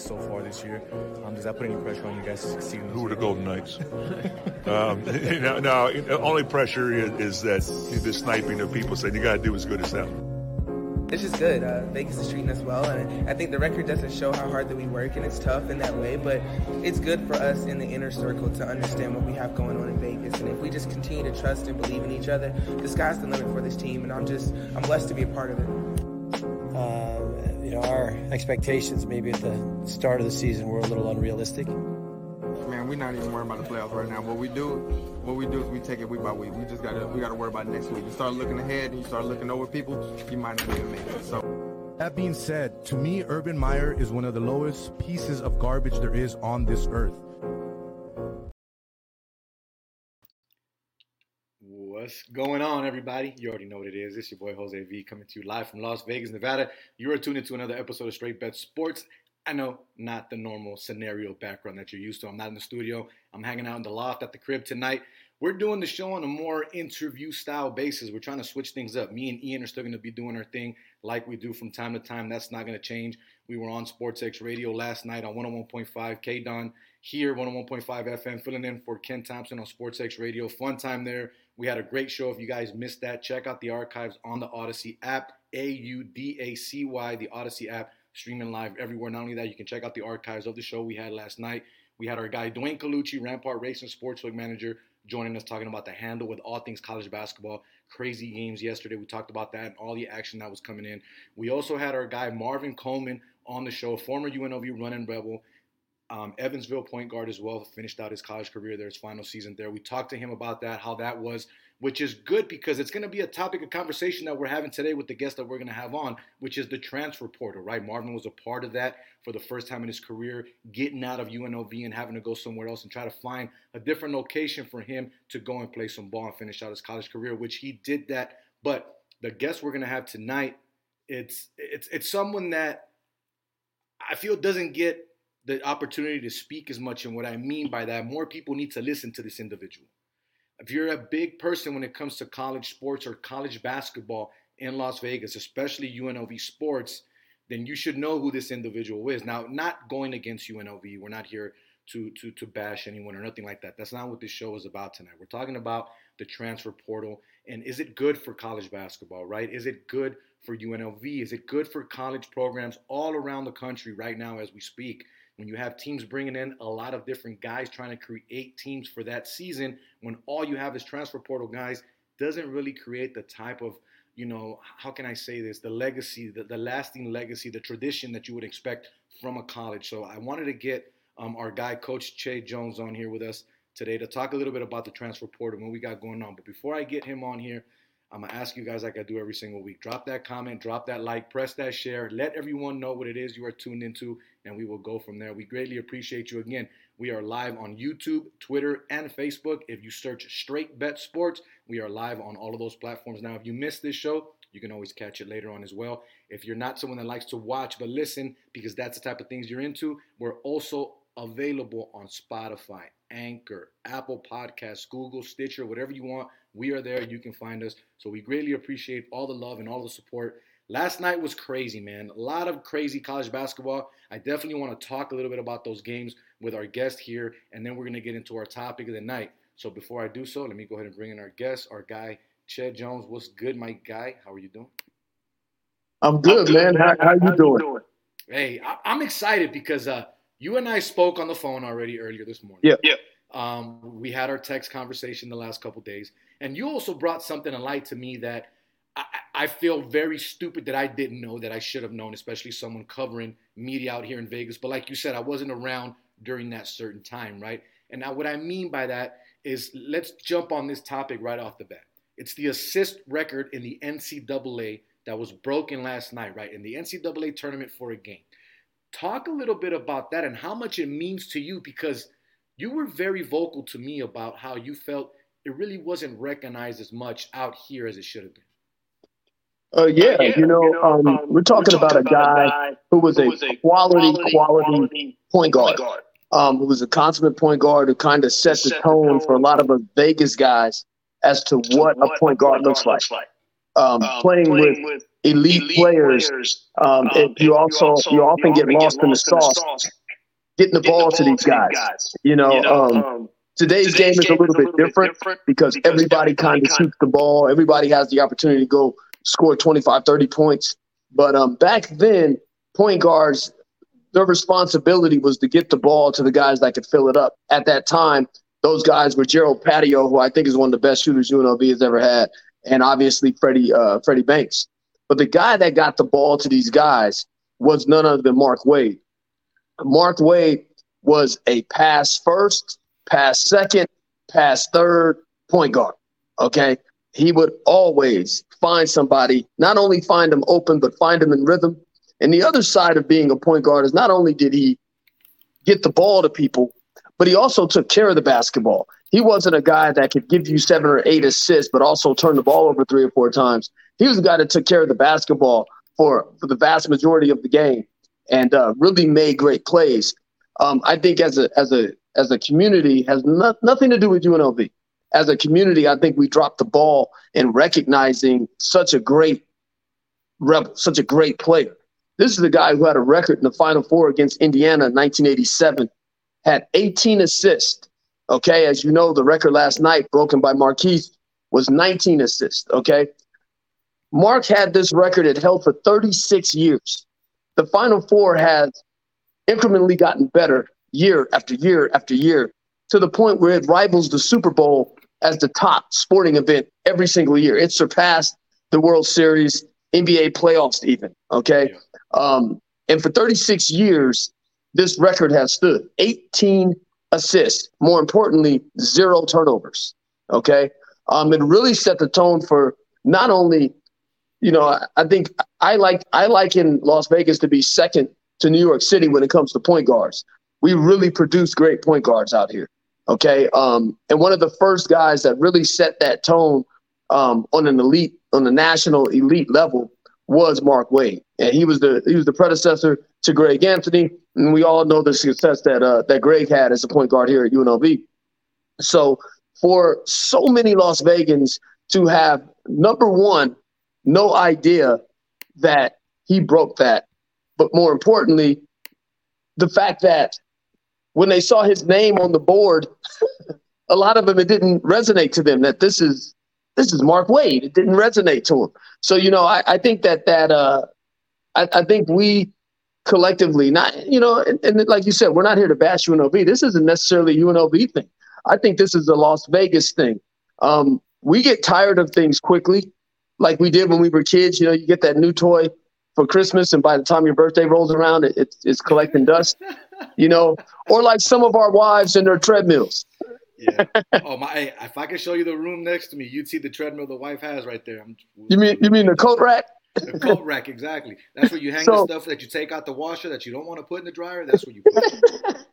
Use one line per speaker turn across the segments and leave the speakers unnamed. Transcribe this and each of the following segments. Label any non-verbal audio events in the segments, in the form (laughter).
great success so far this year. Um, does that put any pressure on you guys to succeed?
Who are the Golden Knights? um, (laughs) no, no, only pressure is, is that the sniping of people saying you got to do as good as them.
It's just good. Uh, Vegas is treating us well, and I think the record doesn't show how hard that we work, and it's tough in that way. But it's good for us in the inner circle to understand what we have going on in Vegas, and if we just continue to trust and believe in each other, the sky's the limit for this team, and I'm just I'm blessed to be a part of it.
You know, our expectations maybe at the start of the season were a little unrealistic.
Man, we're not even worrying about the playoffs right now. What we do, what we do is we take it week by week. We just gotta we gotta worry about next week. You start looking ahead and you start looking over people, you might not even make it. So.
That being said, to me, Urban Meyer is one of the lowest pieces of garbage there is on this earth.
What's going on, everybody? You already know what it is. It's your boy Jose V coming to you live from Las Vegas, Nevada. You are tuned into another episode of Straight Bet Sports. I know not the normal scenario background that you're used to. I'm not in the studio. I'm hanging out in the loft at the crib tonight. We're doing the show on a more interview style basis. We're trying to switch things up. Me and Ian are still going to be doing our thing like we do from time to time. That's not going to change. We were on SportsX Radio last night on 101.5 K Don here, 101.5 FM, filling in for Ken Thompson on SportsX Radio. Fun time there. We had a great show. If you guys missed that, check out the archives on the Audacy app, A U D A C Y, the Audacy app, streaming live everywhere. Not only that, you can check out the archives of the show we had last night. We had our guy Dwayne Colucci, Rampart Racing Sportsbook Manager, joining us talking about the handle with all things college basketball. Crazy games yesterday. We talked about that and all the action that was coming in. We also had our guy Marvin Coleman on the show, former UNLV running rebel. Um, Evansville point guard as well finished out his college career there, his final season there. We talked to him about that, how that was, which is good because it's going to be a topic of conversation that we're having today with the guest that we're going to have on, which is the transfer portal, right? Marvin was a part of that for the first time in his career, getting out of UNLV and having to go somewhere else and try to find a different location for him to go and play some ball and finish out his college career, which he did that. But the guest we're going to have tonight, it's it's it's someone that I feel doesn't get the opportunity to speak as much. And what I mean by that, more people need to listen to this individual. If you're a big person when it comes to college sports or college basketball in Las Vegas, especially UNLV sports, then you should know who this individual is. Now, not going against UNLV, we're not here to to to bash anyone or nothing like that. That's not what this show is about tonight. We're talking about the transfer portal and is it good for college basketball, right? Is it good for UNLV? Is it good for college programs all around the country right now as we speak? When you have teams bringing in a lot of different guys trying to create teams for that season, when all you have is transfer portal guys, doesn't really create the type of, you know, how can I say this, the legacy, the, the lasting legacy, the tradition that you would expect from a college. So I wanted to get um, our guy, Coach Che Jones, on here with us today to talk a little bit about the transfer portal and what we got going on. But before I get him on here, I'm gonna ask you guys like I do every single week. Drop that comment, drop that like, press that share, let everyone know what it is you are tuned into, and we will go from there. We greatly appreciate you again. We are live on YouTube, Twitter, and Facebook. If you search Straight Bet Sports, we are live on all of those platforms. Now, if you missed this show, you can always catch it later on as well. If you're not someone that likes to watch but listen, because that's the type of things you're into, we're also available on Spotify, Anchor, Apple Podcasts, Google, Stitcher, whatever you want. We are there. You can find us. So we greatly appreciate all the love and all the support. Last night was crazy, man. A lot of crazy college basketball. I definitely want to talk a little bit about those games with our guest here, and then we're going to get into our topic of the night. So before I do so, let me go ahead and bring in our guest, our guy, Che Jones. What's good, my guy? How are you doing?
I'm good, I'm good man. man. How, how, how you doing? doing?
Hey, I, am excited because uh, you and I spoke on the phone already earlier this morning.
Yeah, yeah.
Um, we had our text conversation the last couple days, and you also brought something to light to me that I, I, feel very stupid that I didn't know that I should have known, especially someone covering media out here in Vegas. But like you said, I wasn't around during that certain time, right? And now what I mean by that is let's jump on this topic right off the bat. It's the assist record in the NCAA that was broken last night, right? In the NCAA tournament for a game. Talk a little bit about that and how much it means to you because you were very vocal to me about how you felt it really wasn't recognized as much out here as it should have been.
Uh, yeah, uh, yeah, you know, you know um, um, we're, talking we're, talking about, a guy, guy who was, who was a quality, quality, quality point guard. Point guard. Um, who was a consummate point guard who kind of set, set the tone for a lot of us Vegas guys as to what, what a point guard, looks, like. looks like. Um, um, playing, playing, with, elite, elite players, players um, um you, also, you also you often get lost, get lost in the sauce, sauce getting the, ball, the ball to these guys. guys. You know, you know um, um, today's, today's, game is a little, bit, little different, different because, because everybody, everybody kind of shoots the ball. Everybody has the opportunity to go score 25, 30 points. But um, back then, point guards, their responsibility was to get the ball to the guys that could fill it up. At that time, those guys were Gerald Paddio, who I think is one of the best shooters UNLV has ever had, and obviously Freddie uh, Freddie Banks. But the guy that got the ball to these guys was none other than Mark Wade. Mark Wade was a pass first, pass second, pass third point guard. Okay. He would always find somebody, not only find them open, but find them in rhythm. And the other side of being a point guard is not only did he get the ball to people, but he also took care of the basketball. He wasn't a guy that could give you seven or eight assists, but also turn the ball over three or four times. He was a guy that took care of the basketball for, for the vast majority of the game and uh, really made great plays. Um, I think as a as a as a community has no, nothing to do with UNLV. As a community, I think we dropped the ball in recognizing such a great rebel, such a great player. This is the guy who had a record in the Final Four against Indiana in 1987, had 18 assists. Okay, as you know, the record last night, broken by Markieff, was 19 assists. Okay, Mark had this record it held for 36 years the Final Four has incrementally gotten better year after year after year to the point where it rivals the Super Bowl as the top sporting event every single year. It surpassed the World Series, NBA playoffs, even. Okay. Um, and for 36 years, this record has stood 18 assists. More importantly, zero turnovers. Okay. Um, it really set the tone for not only you know, I, I think I like I like in Las Vegas to be second to New York City when it comes to point guards. We really produce great point guards out here. Okay. Um, and one of the first guys that really set that tone um, on an elite, on the national elite level was Mark Wade. And he was the he was the predecessor to Greg Anthony. And we all know the success that uh, that Greg had as a point guard here at UNLV. So for so many Las Vegans to have number one no idea that he broke that. But more importantly, the fact that when they saw his name on the board, (laughs) a lot of them it didn't resonate to them that this is this is Mark Wade. It didn't resonate to him. So you know, I, I think that that uh, I, I think we collectively, not you know, and, and, like you said, we're not here to bash UNLV. This isn't necessarily a UNLV thing. I think this is a Las Vegas thing. Um, we get tired of things quickly like we did when we were kids. You know, you get that new toy for Christmas, and by the time your birthday rolls around, it, it's collecting dust. You know, (laughs) or like some of our wives and their treadmills.
yeah. (laughs) Oh my! Hey, if I could show you the room next to me, you'd see the treadmill the wife has right there. I'm,
you mean you mean the coat rack?
The coat rack, exactly. That's where you hang (laughs) so, the stuff that you take out the washer that you don't want to put in the dryer. That's where you put. It.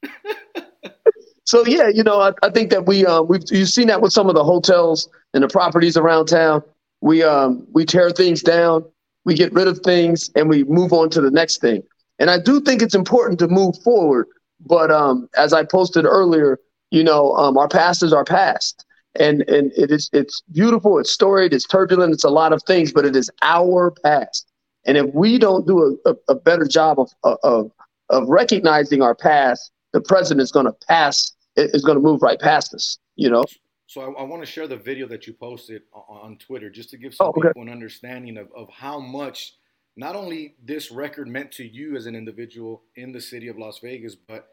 So yeah, you know, I, I think that we um we've you've seen that with some of the hotels and the properties around town. We um we tear things down, we get rid of things, and we move on to the next thing. And I do think it's important to move forward. But um, as I posted earlier, you know, um, our past is our past, and and it is it's beautiful, it's storied, it's turbulent, it's a lot of things, but it is our past. And if we don't do a, a, a better job of, of of recognizing our past, the president is going to pass is going to move right past us. You know.
So I, I, want to share the video that you posted on, on Twitter just to give oh, some oh, okay. people an understanding of, of how much not only this record meant to you as an individual in the city of Las Vegas, but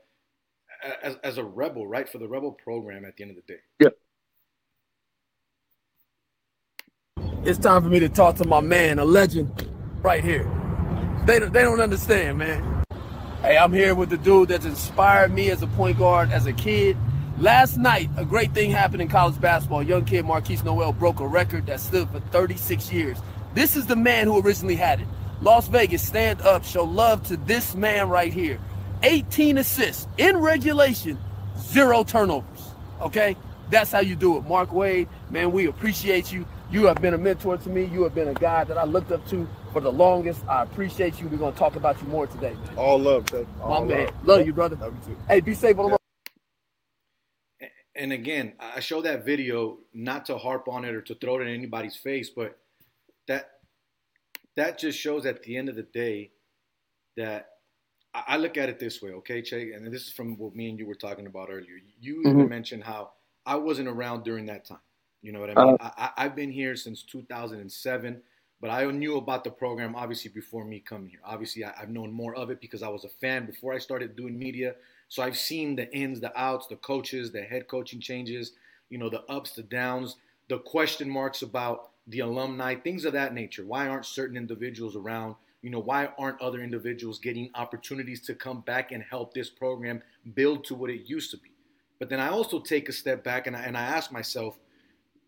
as, as a rebel, right? For the rebel program at the end of the day.
Yeah.
It's time for me to talk to my man, a legend, right here. They don't, they don't understand, man. Hey, I'm here with the dude that's inspired me as a point guard as a kid. Last night, a great thing happened in college basketball. Young kid, Markquis Nowell broke a record that stood for 36 years. This is the man who originally had it. Las Vegas, stand up, show love to this man right here. 18 assists in regulation, zero turnovers. Okay? That's how you do it. Mark Wade, man, we appreciate you. You have been a mentor to me. You have been a guy that I looked up to for the longest. I appreciate you. We're going to talk about you more today, man.
All love.
All My love. man. Love you, brother. Love you too. Hey, be safe on the road.
And again, I show that video not to harp on it or to throw it in anybody's face, but that that just shows at the end of the day that I look at it this way, okay, Che, and this is from what me and you were talking about earlier. You mm-hmm. even mentioned how I wasn't around during that time. You know what I mean? Uh, I, have been here since 2007, but I knew about the program obviously before me coming here. Obviously, I, have known more of it because I was a fan before I started doing media. So I've seen the ins, the outs, the coaches, the head coaching changes, you know, the ups, the downs, the question marks about the alumni, things of that nature. Why aren't certain individuals around? You know, why aren't other individuals getting opportunities to come back and help this program build to what it used to be? But then I also take a step back and I, and I ask myself,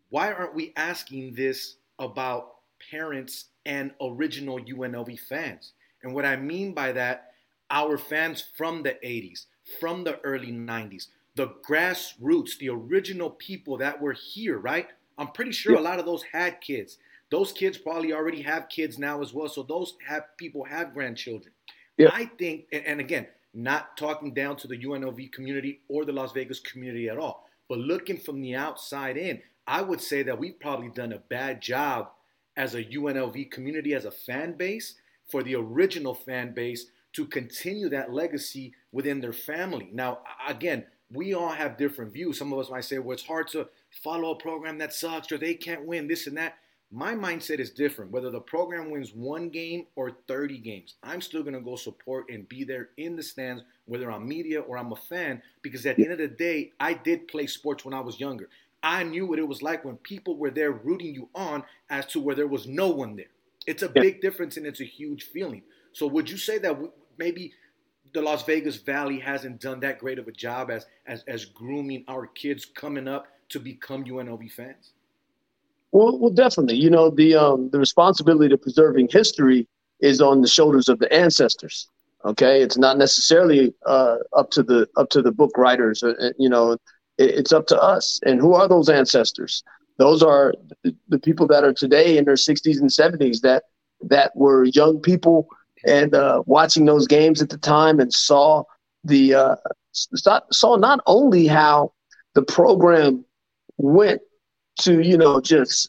why aren't we asking this about parents and original UNLV fans? And what I mean by that, our fans from the 80s, from the early 90s, the grassroots, the original people that were here, right? I'm pretty sure yeah. a lot of those had kids. Those kids probably already have kids now as well. So those have people have grandchildren. Yeah. I think, and again, not talking down to the UNLV community or the Las Vegas community at all, but looking from the outside in, I would say that we've probably done a bad job as a UNLV community, as a fan base, for the original fan base to continue that legacy within their family. Now, again, we all have different views. Some of us might say, well, it's hard to follow a program that sucks or they can't win this and that. My mindset is different. Whether the program wins one game or 30 games, I'm still going to go support and be there in the stands, whether I'm media or I'm a fan, because at the end of the day, I did play sports when I was younger. I knew what it was like when people were there rooting you on as to where there was no one there. It's a big difference and it's a huge feeling. So, would you say that maybe the Las Vegas Valley hasn't done that great of a job as as as grooming our kids coming up to become UNLV fans?
Well, well, definitely. You know, the um, the responsibility to preserving history is on the shoulders of the ancestors. Okay, it's not necessarily uh, up to the up to the book writers. Uh, you know, it's up to us. And who are those ancestors? Those are the, people that are today in their 60s and 70s that that were young people and uh, watching those games at the time and saw the uh, saw not only how the program went to you know just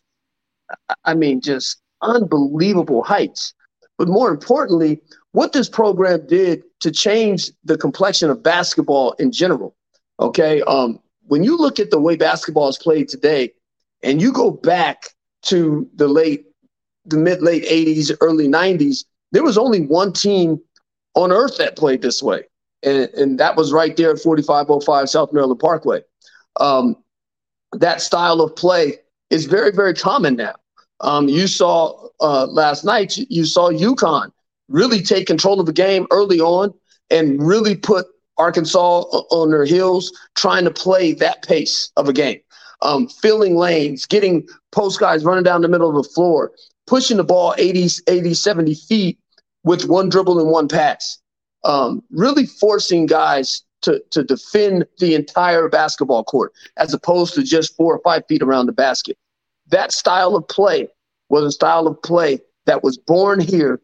I mean just unbelievable heights, but more importantly, what this program did to change the complexion of basketball in general. Okay, um, when you look at the way basketball is played today, and you go back to the late the mid late 80s, early 90s, there was only one team on earth that played this way. And, and that was right there at 4505 South Maryland Parkway. Um, that style of play is very, very common now. Um, you saw uh, last night, you saw UConn really take control of the game early on and really put Arkansas on their heels, trying to play that pace of a game, um, filling lanes, getting post guys running down the middle of the floor, pushing the ball 80, 80 70 feet with one dribble and one pass. Um, really forcing guys to, to defend the entire basketball court as opposed to just four or five feet around the basket. That style of play was a style of play that was born here.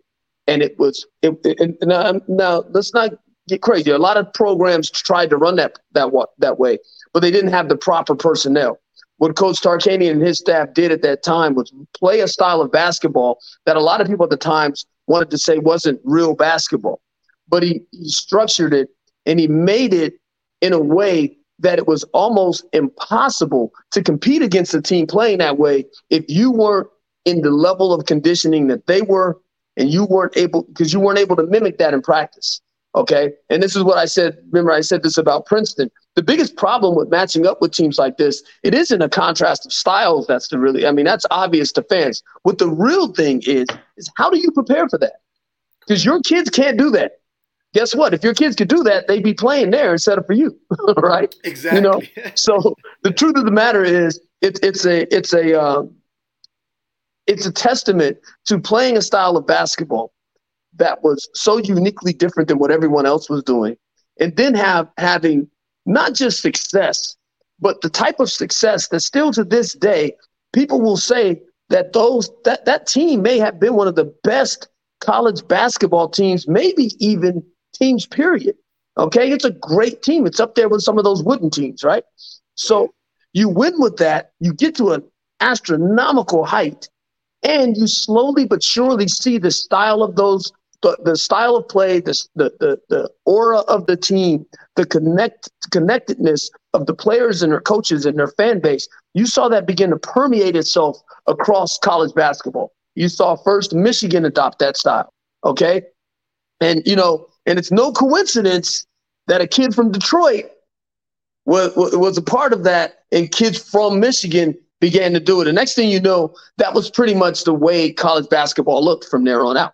And it was, it, it, now, now let's not get crazy. A lot of programs tried to run that, that, that way, but they didn't have the proper personnel. What Coach Tarkanian and his staff did at that time was play a style of basketball that a lot of people at the times wanted to say wasn't real basketball. But he, he structured it and he made it in a way that it was almost impossible to compete against a team playing that way if you weren't in the level of conditioning that they were and you weren't able because you weren't able to mimic that in practice okay and this is what i said remember i said this about princeton the biggest problem with matching up with teams like this it isn't a contrast of styles that's the really i mean that's obvious to fans what the real thing is is how do you prepare for that because your kids can't do that guess what? If your kids could do that, they'd be playing there instead of for you, (laughs) right?
Exactly.
You know. (laughs) so the truth of the matter is, it's it's a it's a um, it's a testament to playing a style of basketball that was so uniquely different than what everyone else was doing, and then have having not just success, but the type of success that still to this day people will say that those that that team may have been one of the best college basketball teams, maybe even teams, period. Okay, it's a great team. It's up there with some of those wooden teams, right? So you win with that, you get to an astronomical height, and you slowly but surely see the style of those, the, the style of play, the, the, the, aura of the team, the connect connectedness of the players and their coaches and their fan base. You saw that begin to permeate itself across college basketball. You saw first Michigan adopt that style. Okay. And, you know, and it's no coincidence that a kid from Detroit was, was a part of that, and kids from Michigan began to do it. The next thing you know, that was pretty much the way college basketball looked from there on out.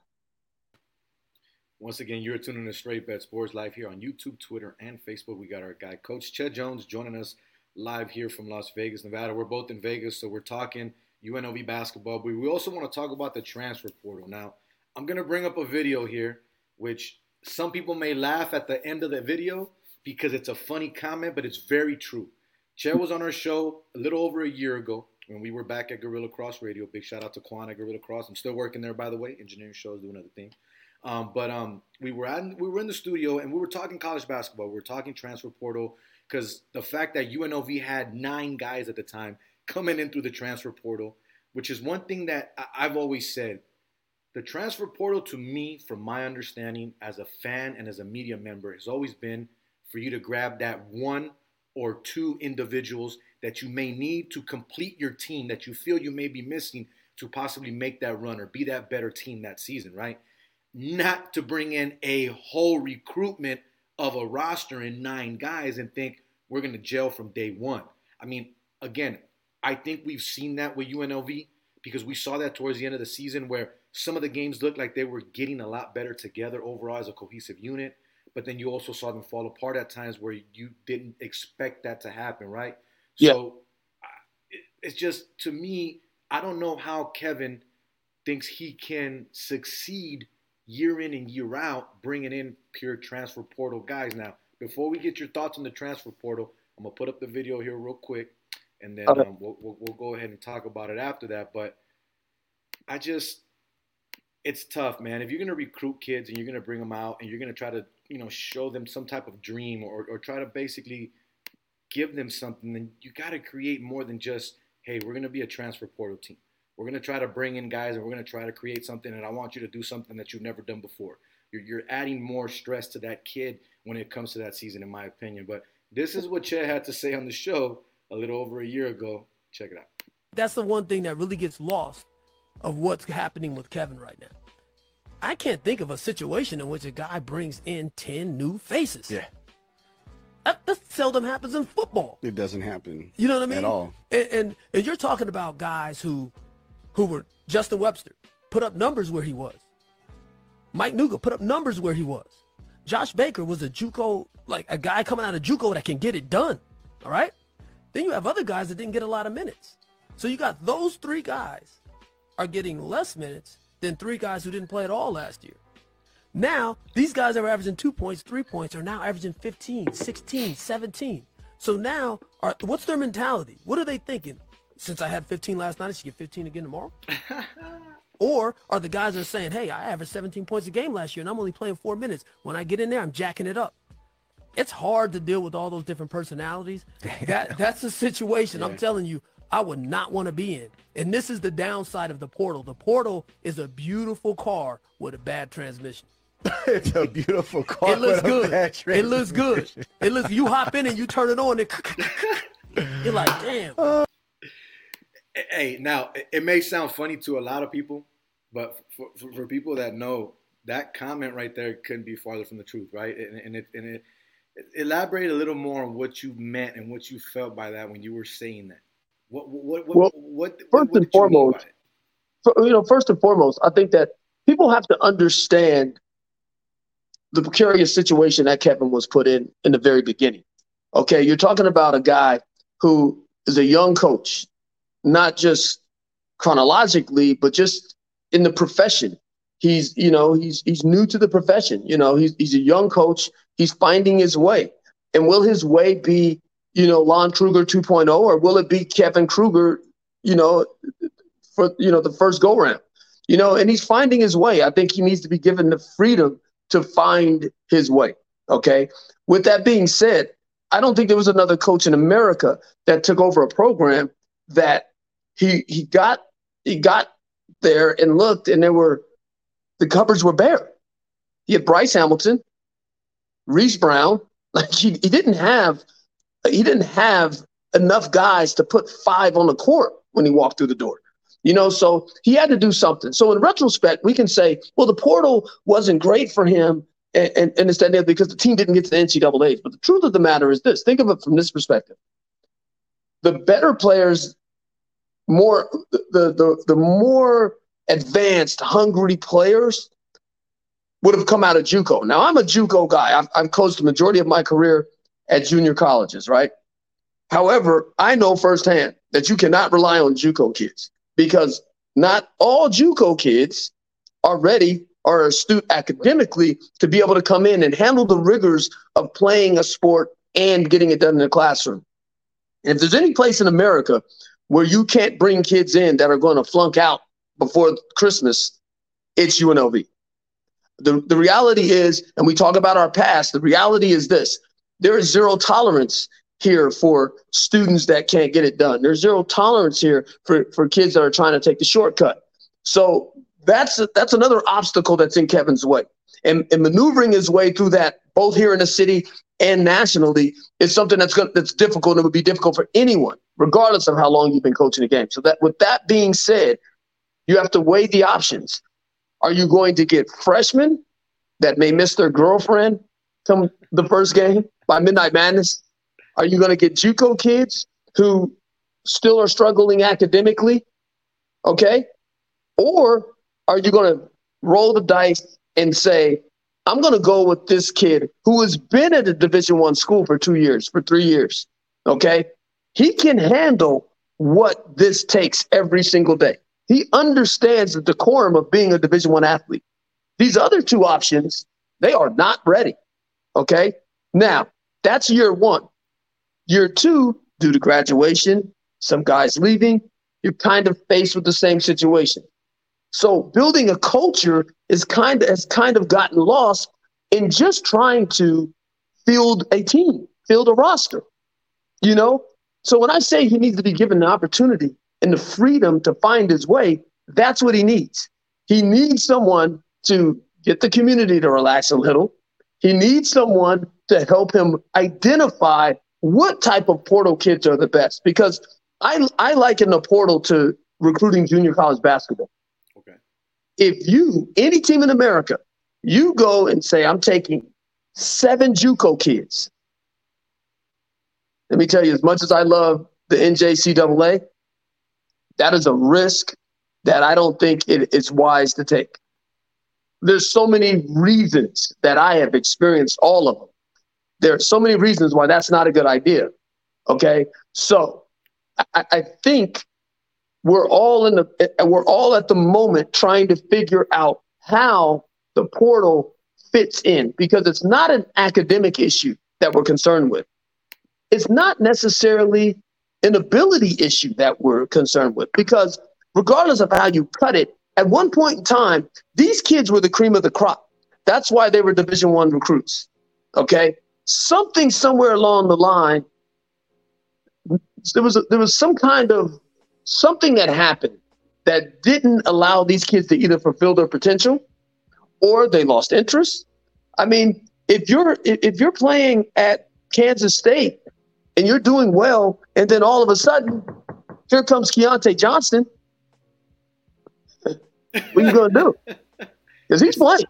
Once again, you're tuning in to Straight Bet Sports live here on YouTube, Twitter, and Facebook. We got our guy, Coach Che Jones, joining us live here from Las Vegas, Nevada. We're both in Vegas, so we're talking UNLV basketball, but we also want to talk about the transfer portal. Now, I'm going to bring up a video here, which some people may laugh at the end of the video because it's a funny comment, but it's very true. Che was on our show a little over a year ago when we were back at Gorilla Cross Radio. Big shout out to Quan at Gorilla Cross. I'm still working there, by the way. Engineering shows, doing other things. Um, but um, we were at we were in the studio and we were talking college basketball. We were talking transfer portal because the fact that UNLV had nine guys at the time coming in through the transfer portal, which is one thing that I've always said the transfer portal to me, from my understanding as a fan and as a media member, has always been for you to grab that one or two individuals that you may need to complete your team that you feel you may be missing to possibly make that run or be that better team that season, right? Not to bring in a whole recruitment of a roster in nine guys and think we're going to gel from day one. I mean, again, I think we've seen that with UNLV because we saw that towards the end of the season where some of the games looked like they were getting a lot better together overall as a cohesive unit. But then you also saw them fall apart at times where you didn't expect that to happen, right?
Yeah.
So it's just, to me, I don't know how Kevin thinks he can succeed year in and year out bringing in pure transfer portal guys. Now, before we get your thoughts on the transfer portal, I'm going to put up the video here real quick and then okay. um, we'll, we'll, we'll go ahead and talk about it after that. But I just it's tough, man. If you're gonna recruit kids and you're gonna bring them out and you're gonna try to, you know, show them some type of dream or, or try to basically give them something, then you got to create more than just, hey, we're gonna be a transfer portal team. We're gonna try to bring in guys and we're gonna try to create something, and I want you to do something that you've never done before. You're, you're adding more stress to that kid when it comes to that season, in my opinion. But this is what Che had to say on the show a little over a year ago. Check it out.
That's the one thing that really gets lost of what's happening with Kevin right now. I can't think of a situation in which a guy brings in 10 new faces.
Yeah.
That, that seldom happens in football.
It doesn't happen.
You know what I mean?
At all.
And, and, and you're talking about guys who who were Justin Webster put up numbers where he was. Mike Nuga put up numbers where he was. Josh Baker was a JUCO, like a guy coming out of JUCO that can get it done. All right. Then you have other guys that didn't get a lot of minutes. So you got those three guys are getting less minutes than three guys who didn't play at all last year. Now, these guys that were averaging two points, three points are now averaging 15, 16, 17. So now, are, what's their mentality? What are they thinking? Since I had 15 last night, I should get 15 again tomorrow? (laughs) or are the guys that are saying, hey, I averaged 17 points a game last year and I'm only playing four minutes. When I get in there, I'm jacking it up. It's hard to deal with all those different personalities. (laughs) That That's the situation. Yeah. I'm telling you, I would not want to be in. And this is the downside of the portal. The portal is a beautiful car with a bad transmission. (laughs)
it's a beautiful car.
It looks good. It looks good. It looks. You hop in and you turn it on, and you're like, damn.
Hey, now it may sound funny to a lot of people, but for, for, for people that know, that comment right there couldn't be farther from the truth, right? And, and it and it elaborate a little more on what you meant and what you felt by that when you were saying that. What what what
well,
what,
first what,
what
and foremost, you know, first and foremost, I think that people have to understand the precarious situation that Kevin was put in in the very beginning. Okay, you're talking about a guy who is a young coach, not just chronologically, but just in the profession. He's, you know, he's he's new to the profession. You know, he's he's a young coach. He's finding his way. And will his way be, you know, Lon Kruger 2.0, or will it be Kevin Kruger, you know, for you know the first go round? You know, and he's finding his way. I think he needs to be given the freedom to find his way. Okay. With that being said, I don't think there was another coach in America that took over a program that he he got he got there and looked and there were the cupboards were bare. He had Bryce Hamilton, Reese Brown. (laughs) Like he, he didn't have he didn't have enough guys to put five on the court when he walked through the door. You know, so he had to do something. So in retrospect, we can say, well, the portal wasn't great for him and, and, and instead because the team didn't get to the NCAA's. But the truth of the matter is this think of it from this perspective. The better players, more the the the more advanced, hungry players would have come out of JUCO. Now I'm a JUCO guy. I've, I've coached the majority of my career at junior colleges, right? However, I know firsthand that you cannot rely on JUCO kids because not all JUCO kids are ready or astute academically to be able to come in and handle the rigors of playing a sport and getting it done in the classroom. And if there's any place in America where you can't bring kids in that are going to flunk out before Christmas, it's UNLV. The, the reality is, and we talk about our past, the reality is this there is zero tolerance here for students that can't get it done. There's zero tolerance here for, for kids that are trying to take the shortcut. So that's that's another obstacle that's in Kevin's way. And, and maneuvering his way through that, both here in the city and nationally, is something that's good, that's difficult and it would be difficult for anyone, regardless of how long you've been coaching the game. So that with that being said, you have to weigh the options. Are you going to get freshmen that may miss their girlfriend come the first game by Midnight Madness? Are you going to get JUCO kids who still are struggling academically? Okay. Or are you going to roll the dice and say, I'm going to go with this kid who has been at a Division One school for two years, for three years. Okay. He can handle what this takes every single day. He understands the decorum of being a Division One athlete. These other two options, they are not ready. Okay. Now, that's year one. Year two, due to graduation, some guys leaving, you're kind of faced with the same situation. So building a culture is kind of has kind of gotten lost in just trying to field a team, field a roster. You know? So when I say he needs to be given the opportunity and the freedom to find his way, that's what he needs. He needs someone to get the community to relax a little. He needs someone to help him identify what type of portal kids are the best because I I liken the portal to recruiting junior college basketball. If you any team in America, you go and say I'm taking seven JUCO kids. Let me tell you, as much as I love the NJCAA, that is a risk that I don't think it is wise to take. there's so many reasons that I have experienced all of them. There are so many reasons why that's not a good idea. Okay. So I, I think we're all in the we're all at the moment trying to figure out how the portal fits in because it's not an academic issue that we're concerned with. It's not necessarily an ability issue that we're concerned with because regardless of how you cut it, at one point in time, these kids were the cream of the crop. That's why they were Division One recruits. Okay, something somewhere along the line, there was a, there was some kind of something that happened that didn't allow these kids to either fulfill their potential or they lost interest. I mean, if you're if you're playing at Kansas State and you're doing well, and then all of a sudden, here comes Keyontae Johnson what are you going to do? (laughs) Because he's playing.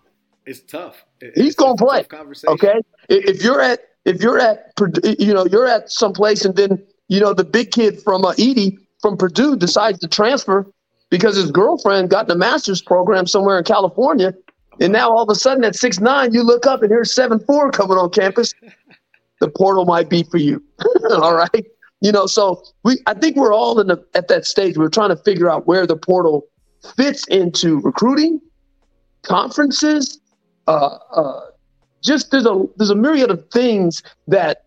It's tough.
he's going to play. Okay. If you're at if you're at you know you're at some place and then you know the big kid from uh, Edey from Purdue decides to transfer because his girlfriend got a master's program somewhere in California, and now all of a sudden at six nine you look up and here's seven four coming on campus. The portal might be for you. (laughs) all right. You know, so we I think we're all in the at that stage. We're trying to figure out where the portal fits into recruiting, conferences, uh, uh, just there's a there's a myriad of things that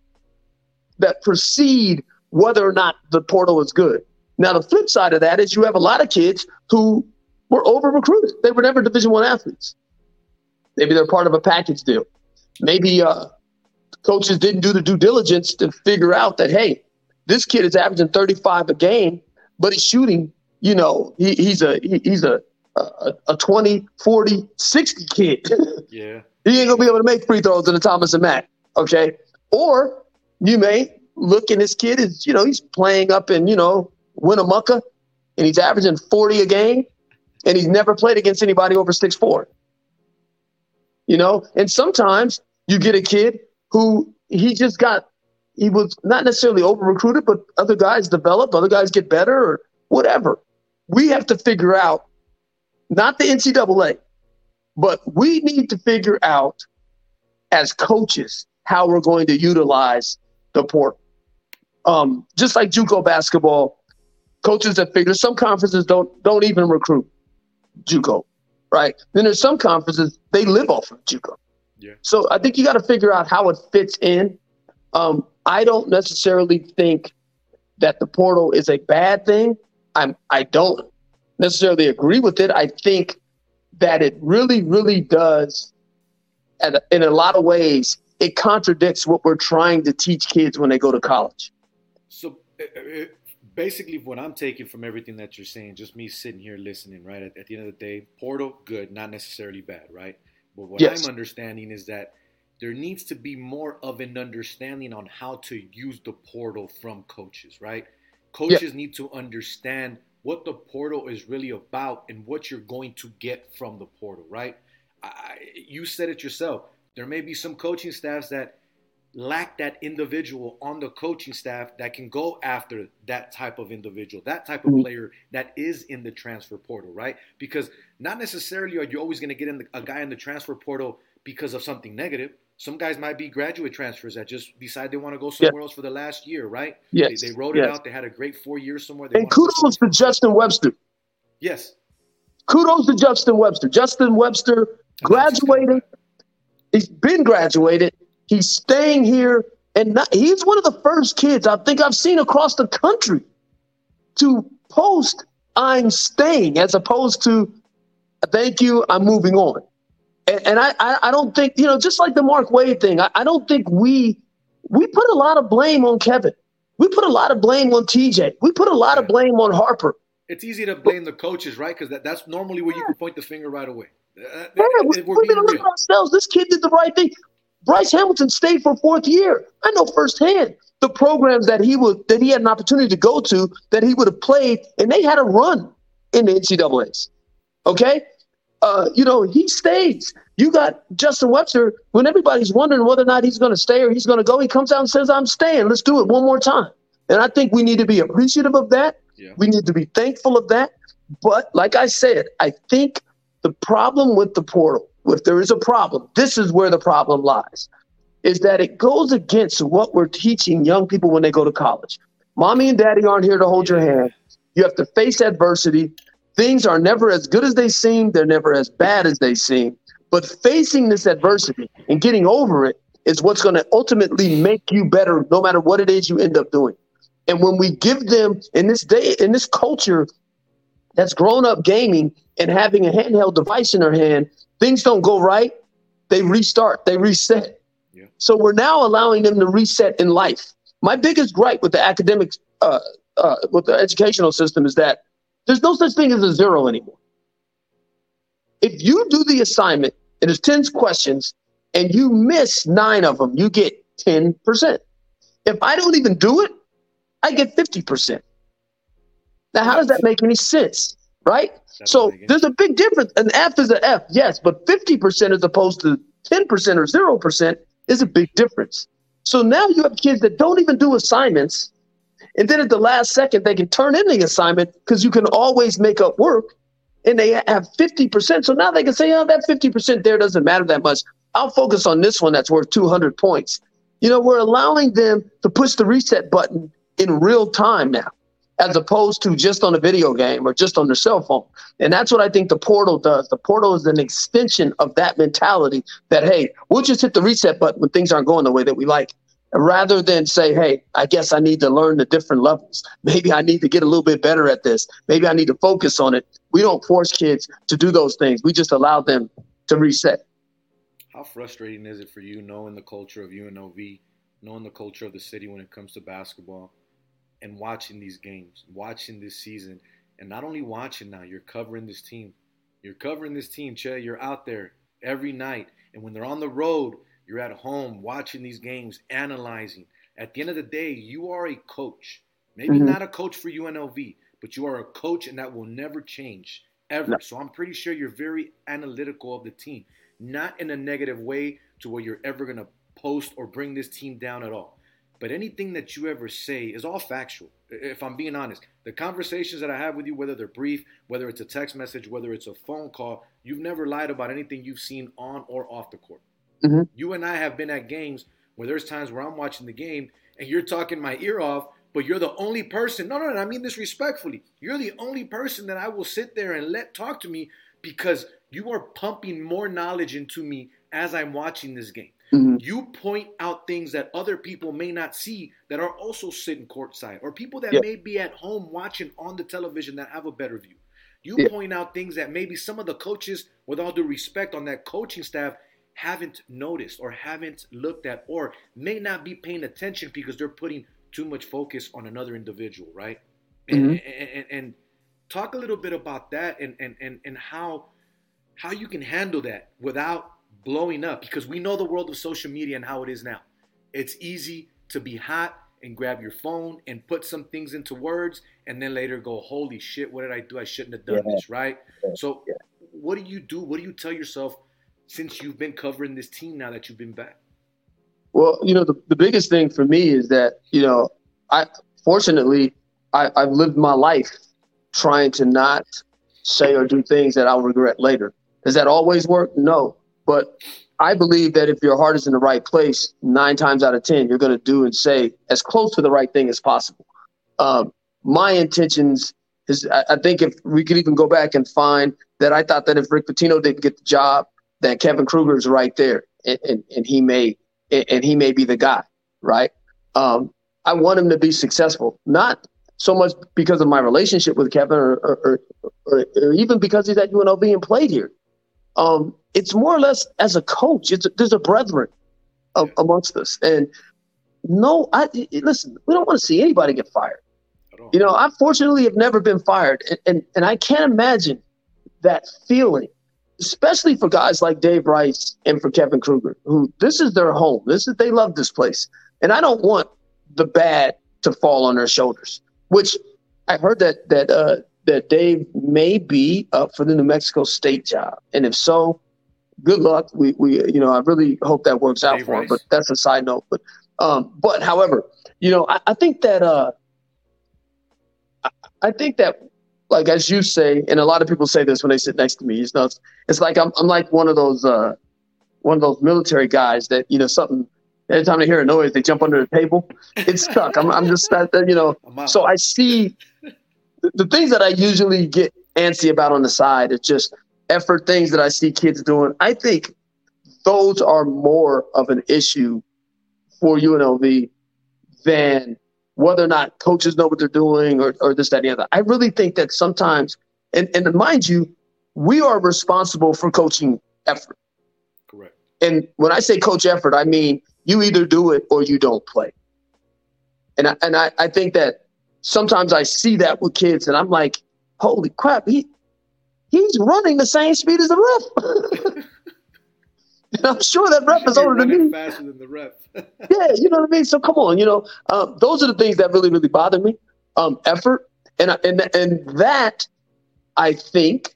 that precede whether or not the portal is good. Now the flip side of that is you have a lot of kids who were over recruited. They were never Division One athletes. Maybe they're part of a package deal. Maybe uh, coaches didn't do the due diligence to figure out that hey, this kid is averaging 35 a game, but he's shooting you know, he, he's a he, he's a, a a 20, 40, 60 kid. (laughs)
yeah.
He ain't gonna be able to make free throws in the Thomas and Mack. Okay. Or you may look and this kid is, you know, he's playing up in, you know, Winnemucca and he's averaging 40 a game and he's never played against anybody over six four. You know, and sometimes you get a kid who he just got he was not necessarily over recruited, but other guys develop, other guys get better or whatever we have to figure out, not the NCAA, but we need to figure out as coaches how we're going to utilize the portal. Um, just like JUCO basketball, coaches that figure some conferences don't don't even recruit JUCO, right? Then there's some conferences they live off of JUCO.
Yeah.
So I think you got to figure out how it fits in. Um, I don't necessarily think that the portal is a bad thing. I'm I don't necessarily agree with it. I think that it really, really does, and in a lot of ways, it contradicts what we're trying to teach kids when they go to college.
So uh, basically, what I'm taking from everything that you're saying, just me sitting here listening, right? At, at the end of the day, portal, good, not necessarily bad, right? But what yes. I'm understanding is that there needs to be more of an understanding on how to use the portal from coaches, right? Coaches need to understand what the portal is really about and what you're going to get from the portal, right? I, you said it yourself. There may be some coaching staffs that lack that individual on the coaching staff that can go after that type of individual, that type of mm-hmm. player that is in the transfer portal, right? Because not necessarily are you always going to get in the, a guy in the transfer portal because of something negative. Some guys might be graduate transfers that just decide they want to go somewhere else for the last year, right?
Yes.
They, they wrote
yes.
it out. They had a great four years somewhere. They
and kudos to, to Justin Webster.
Yes.
Kudos to Justin Webster. Justin Webster graduated. He's been graduated. He's staying here, and not, he's one of the first kids I think I've seen across the country to post "I'm staying" as opposed to "Thank you, I'm moving on." And, and I, I, I, don't think, you know, just like the Mark Wade thing, I, I don't think we we put a lot of blame on Kevin. We put a lot of blame on TJ. We put a lot of blame on Harper.
It's easy to blame the coaches, right? Because that, that's normally where you can point the finger right away.
Uh, uh, yeah, we, we're, we're look at ourselves. This kid did the right thing. Bryce Hamilton stayed for fourth year. I know firsthand the programs that he would that he had an opportunity to go to that he would have played, and they had a run in the NCAA's. Okay, uh, you know, he stays. You got Justin Webster when everybody's wondering whether or not he's going to stay or he's going to go. He comes out and says, "I'm staying. Let's do it one more time." And I think we need to be appreciative of that. Yeah. We need to be thankful of that. But like I said, I think the problem with the portal if there is a problem, this is where the problem lies, is that it goes against what we're teaching young people when they go to college. Mommy and daddy aren't here to hold your hand. You have to face adversity. Things are never as good as they seem, they're never as bad as they seem. But facing this adversity and getting over it is what's going to ultimately make you better no matter what it is you end up doing. And when we give them in this day, in this culture that's grown up gaming and having a handheld device in their hand, things don't go right, they restart, they reset. Yeah. So we're now allowing them to reset in life. My biggest gripe with the academic, uh, uh, with the educational system is that there's no such thing as a zero anymore. If you do the assignment and there's 10 questions and you miss nine of them, you get 10%. If I don't even do it, I get 50%. Now, how does that make any sense? Right? so there's a big difference. An F is an F, yes, but 50% as opposed to 10% or 0% is a big difference. So now you have kids that don't even do assignments. And then at the last second, they can turn in the assignment because you can always make up work. And they have 50%. So now they can say, oh, that 50% there doesn't matter that much. I'll focus on this one that's worth 200 points. You know, we're allowing them to push the reset button in real time now, as opposed to just on a video game or just on their cell phone. And that's what I think the portal does. The portal is an extension of that mentality that, hey, we'll just hit the reset button when things aren't going the way that we like. Rather than say, hey, I guess I need to learn the different levels. (laughs) Maybe I need to get a little bit better at this. Maybe I need to focus on it. We don't force kids to do those things. We just allow them to reset.
How frustrating is it for you knowing the culture of UNLV, knowing the culture of the city when it comes to basketball? And watching these games, watching this season, and not only watching now, you're covering this team. You're covering this team, Che. You're out there every night. And when they're on the road, you're at home watching these games, analyzing. At the end of the day, you are a coach. Maybe mm-hmm. not a coach for UNLV, but you are a coach, and that will never change ever. No. So I'm pretty sure you're very analytical of the team, not in a negative way to where you're ever going to post or bring this team down at all. But anything that you ever say is all factual. If I'm being honest, the conversations that I have with you, whether they're brief, whether it's a text message, whether it's a phone call, you've never lied about anything you've seen on or off the court. Mm-hmm. You and I have been at games where there's times where I'm watching the game and you're talking my ear off, but you're the only person. No, no, no, I mean this respectfully. You're the only person that I will sit there and let talk to me because you are pumping more knowledge into me as I'm watching this game. Mm-hmm. You point out things that other people may not see that are also sitting courtside, or people that yeah. may be at home watching on the television that have a better view. You yeah. point out things that maybe some of the coaches, with all due respect on that coaching staff, haven't noticed or haven't looked at, or may not be paying attention because they're putting too much focus on another individual, right? Mm-hmm. And, and, and, talk a little bit about that and, and, and, and how how you can handle that without blowing up because we know the world of social media and how it is now. It's easy to be hot and grab your phone and put some things into words and then later go, holy shit, what did I do? I shouldn't have done yeah. this, right? So, yeah. what do you do? What do you tell yourself since you've been covering this team now that you've been back?
Well, you know, the, the biggest thing for me is that, you know, I fortunately, I, I've lived my life trying to not say or do things that I'll regret later. Does that always work? No. But I believe that if your heart is in the right place, nine times out of 10, you're going to do and say as close to the right thing as possible. Um, my intentions is, I, I think if we could even go back and find that I thought that if Rick Pitino didn't get the job, that Kevin Kruger is right there and, and, and he may and he may be the guy, right? Um, I want him to be successful, not so much because of my relationship with Kevin or, or, or, or even because he's at UNLV and played here. Um, it's more or less as a coach. It's there's a brethren of, amongst us, and no, I listen. We don't want to see anybody get fired. You know, I fortunately have never been fired, and, and and I can't imagine that feeling, especially for guys like Dave Rice and for Kevin Kruger, who this is their home. This is they love this place, and I don't want the bad to fall on their shoulders. Which I heard that that uh, that Dave may be up for the New Mexico State job, and if so, good luck. We, we, you know, I really hope that works out Dave for him. But that's a side note. But, um, but however, you know, I, I think that, uh, I, I think that like as you say, and a lot of people say this when they sit next to me. It's not. It's like I'm I'm like one of those uh, one of those military guys that you know something. Every time they hear a noise, they jump under the table. It's (laughs) stuck. I'm I'm just that you know. So I see the, the things that I usually get antsy about on the side. It's just effort things that I see kids doing. I think those are more of an issue for UNLV than whether or not coaches know what they're doing or, or this, that, and the other. I really think that sometimes, and, and mind you, we are responsible for coaching effort.
Correct.
And when I say coach effort, I mean you either do it or you don't play. And I, and I, I think that sometimes I see that with kids and I'm like, holy crap, he he's running the same speed as the ref. (laughs) And I'm sure that rep is older than me.
Faster than the rep. (laughs)
yeah, you know what I mean. So come on, you know, um, those are the things that really, really bother me. Um, effort and and and that I think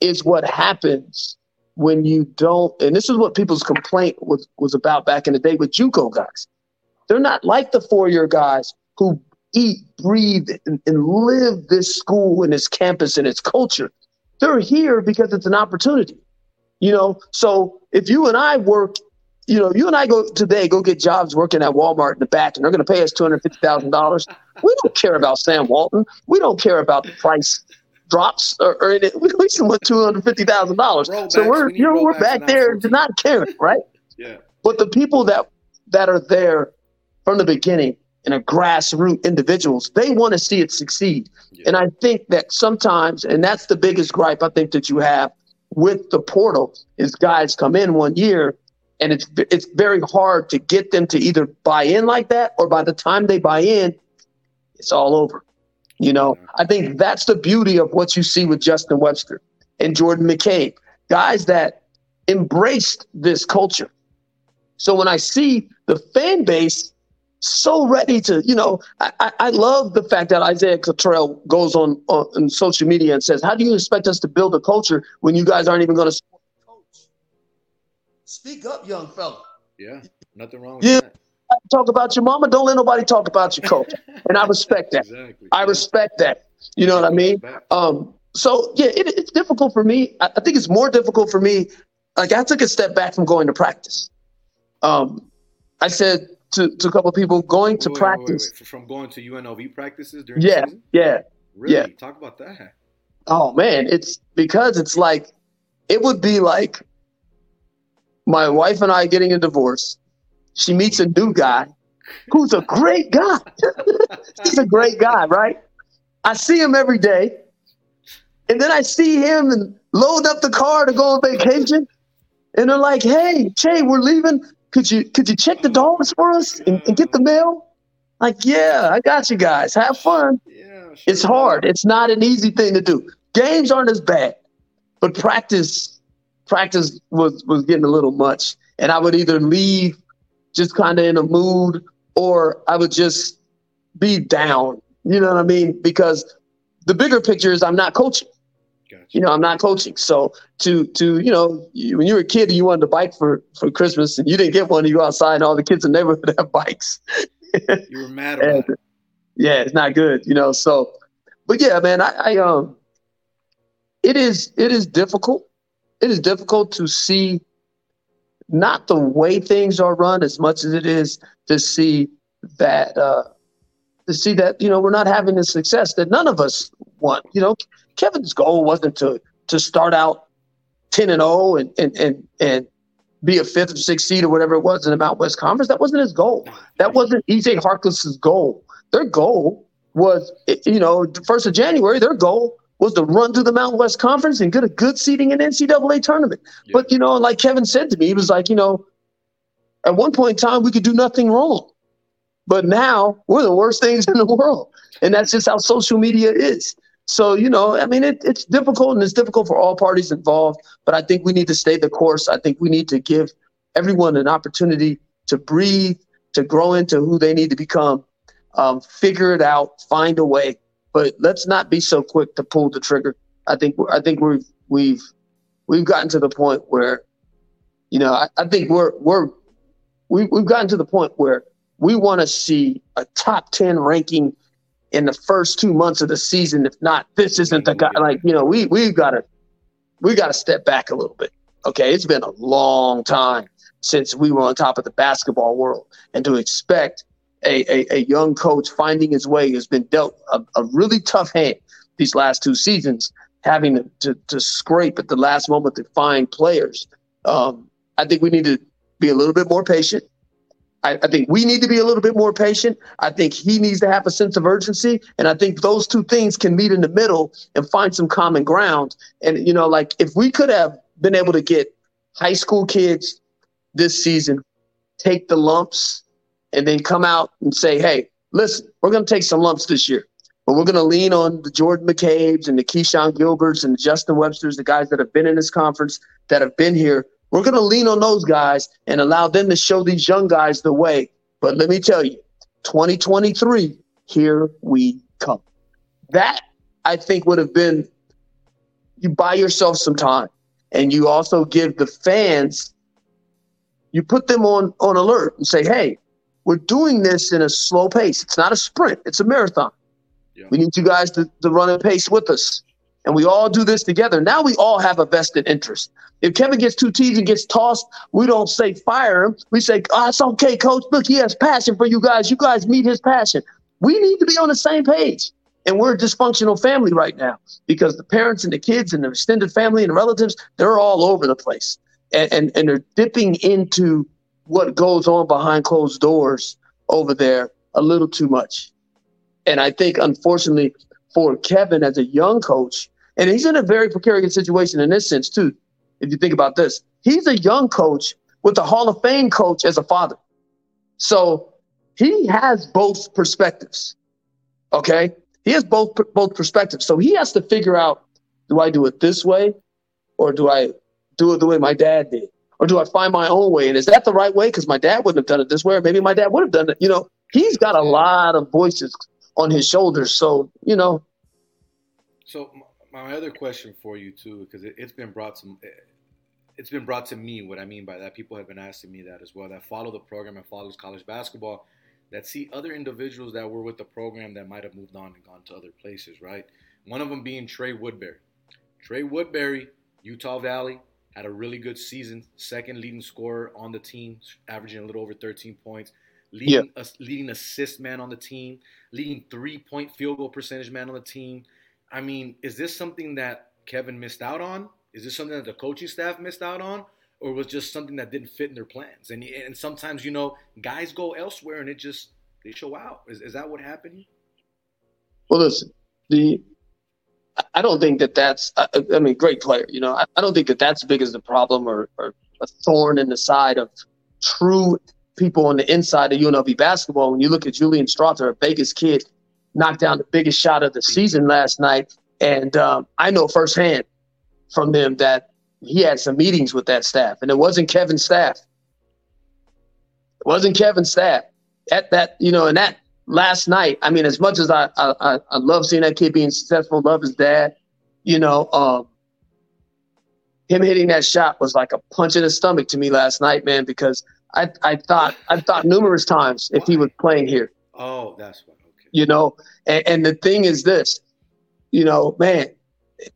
is what happens when you don't. And this is what people's complaint was was about back in the day with JUCO guys. They're not like the four year guys who eat, breathe, and, and live this school and its campus and its culture. They're here because it's an opportunity. You know, so if you and I work, you know, you and I go today, go get jobs working at Walmart in the back, and they're going to pay us two hundred fifty thousand dollars. We don't care about Sam Walton. We don't care about the price drops or, or it. (laughs) We just want two hundred fifty thousand dollars. So we're you know we're back there to not caring, right?
yeah.
But the people that that are there from the beginning and are grassroots individuals, they want to see it succeed. Yeah. And I think that sometimes, and that's the biggest gripe I think that you have with the portal is guys come in one year and it's it's very hard to get them to either buy in like that or by the time they buy in it's all over you know i think that's the beauty of what you see with justin webster and jordan mccabe guys that embraced this culture so when i see the fan base so ready to, you know, I, I love the fact that Isaiah Cottrell goes on, on, on social media and says, How do you expect us to build a culture when you guys aren't even going to coach? Speak up, young fella.
Yeah, nothing wrong with
yeah.
that.
Talk about your mama. Don't let nobody talk about your coach. and I respect that.
Exactly.
I respect that. You know what I mean? Um, so yeah, it, it's difficult for me. I, I think it's more difficult for me. Like I took a step back from going to practice. Um, I said, to, to a couple of people going to
wait,
practice.
Wait, wait, From going to UNLV practices during
yeah? Yeah.
Really?
Yeah.
Talk about that.
Oh man, it's because it's like it would be like my wife and I getting a divorce. She meets a new guy who's a great guy. (laughs) He's a great guy, right? I see him every day. And then I see him and load up the car to go on vacation. And they're like, hey, Che, we're leaving could you could you check the dogs for us and, and get the mail? Like, yeah, I got you guys. Have fun.
Yeah, sure.
It's hard. It's not an easy thing to do. Games aren't as bad, but practice practice was was getting a little much. And I would either leave just kind of in a mood or I would just be down. You know what I mean? Because the bigger picture is I'm not coaching.
Gotcha.
You know, I'm not coaching. So to to you know, you, when you were a kid and you wanted a bike for for Christmas and you didn't get one, you go outside and all the kids in the neighborhood (laughs) have bikes.
You were mad about
And, yeah, it's not good. You know. So, but yeah, man, I, I um, it is it is difficult. It is difficult to see not the way things are run as much as it is to see that uh, to see that you know we're not having the success that none of us want. You know, Kevin's goal wasn't to to start out ten and zero and and and and be a fifth or sixth seed or whatever it was in the Mountain West Conference. That wasn't his goal. That wasn't EJ Harkless's goal. Their goal was, you know, the first of January. Their goal was to run through the Mountain West Conference and get a good seating in NCAA tournament.
Yeah.
But you know, like Kevin said to me, he was like, you know, at one point in time we could do nothing wrong, but now we're the worst things in the world, and that's just how social media is. So you know, I mean, it, it's difficult and it's difficult for all parties involved. But I think we need to stay the course. I think we need to give everyone an opportunity to breathe, to grow into who they need to become, um, figure it out, find a way. But let's not be so quick to pull the trigger. I think I think we've we've we've gotten to the point where, you know, I, I think we're we're we, we've gotten to the point where we want to see a top ten ranking in the first two months of the season. If not, this isn't the guy. Like you know, we we've got to we got to step back a little bit. Okay, it's been a long time since we were on top of the basketball world, and to expect a, a, a young coach finding his way has been dealt a, a really tough hand these last two seasons, having to, to, to scrape at the last moment to find players. Um, I think we need to be a little bit more patient. I, I, think we need to be a little bit more patient. I think he needs to have a sense of urgency. And I think those two things can meet in the middle and find some common ground. And, you know, like if we could have been able to get high school kids this season, take the lumps, and then come out and say, hey, listen, we're going to take some lumps this year. But we're going to lean on the Jordan McCabe's and the Keshon Gilberts and the Justin Websters, the guys that have been in this conference, that have been here we're going to lean on those guys and allow them to show these young guys the way. But let me tell you, 2023, here we come. That I think would have been you buy yourself some time and you also give the fans you put them on on alert and say, "Hey, we're doing this in a slow pace. It's not a sprint; it's a marathon. Yeah. We need you guys to, to run a pace with us and we all do this together. Now we all have a vested interest. If Kevin gets two T's and gets tossed, we don't say fire him. We say, oh, it's okay, coach. Look, he has passion for you guys. You guys meet his passion. We need to be on the same page. And we're a dysfunctional family right now because the parents and the kids and the extended family and the relatives, they're all over the place. And, and, and they're dipping into what goes on behind closed doors over there a little too much. And I think, unfortunately, for Kevin as a young coach, and he's in a very precarious situation in this sense, too. If you think about this, he's a young coach with a Hall of Fame coach as a father. So he has both perspectives. Okay. He has both both perspectives. So he has to figure out do I do it this way or do I do it the way my dad did? Or do I find my own way? And is that the right way? Because my dad wouldn't have done it this way, or maybe my dad would have done it. You know, he's got a lot of voices on his shoulders. So, you know.
So my other question for you too, because it, has been brought to eh, it's been brought to me. What I mean by that, people have been asking me that as well. That follow the program and follows college basketball, that see other individuals that were with the program that might have moved on and gone to other places. Right. One of them being Trey Woodbury. Trey Woodbury, Utah Valley, had a really good season. Second leading scorer on the team, averaging a little over 13 points. Leading, yeah. a, leading assist man on the team, leading three point field goal percentage man on the team, I mean, is this something that Kevin missed out on? Is this something that the coaching staff missed out on? Or was just something that didn't fit in their plans? And and sometimes, you know, guys go elsewhere and it just they show out. Is, is that what happened?
Well, listen, the I don't think that that's I, I mean, great player. You know, I, I, don't think that that's big as the problem or, or a thorn in the side of true people on the inside of UNLV basketball. When you look at Julian Strawther, a Vegas kid knocked down the biggest shot of the season last night. And um, I know firsthand from them that he had some meetings with that staff, and it wasn't Kevin's staff. It wasn't Kevin's staff. At that, you know, and that last night, I mean, as much as I I, I love seeing that kid being successful, love his dad, you know, um, him hitting that shot was like a punch in the stomach to me last night, man, because I I thought I thought numerous times if he was playing here.
Oh, that's what
you know. And, and the thing is this, you know, man,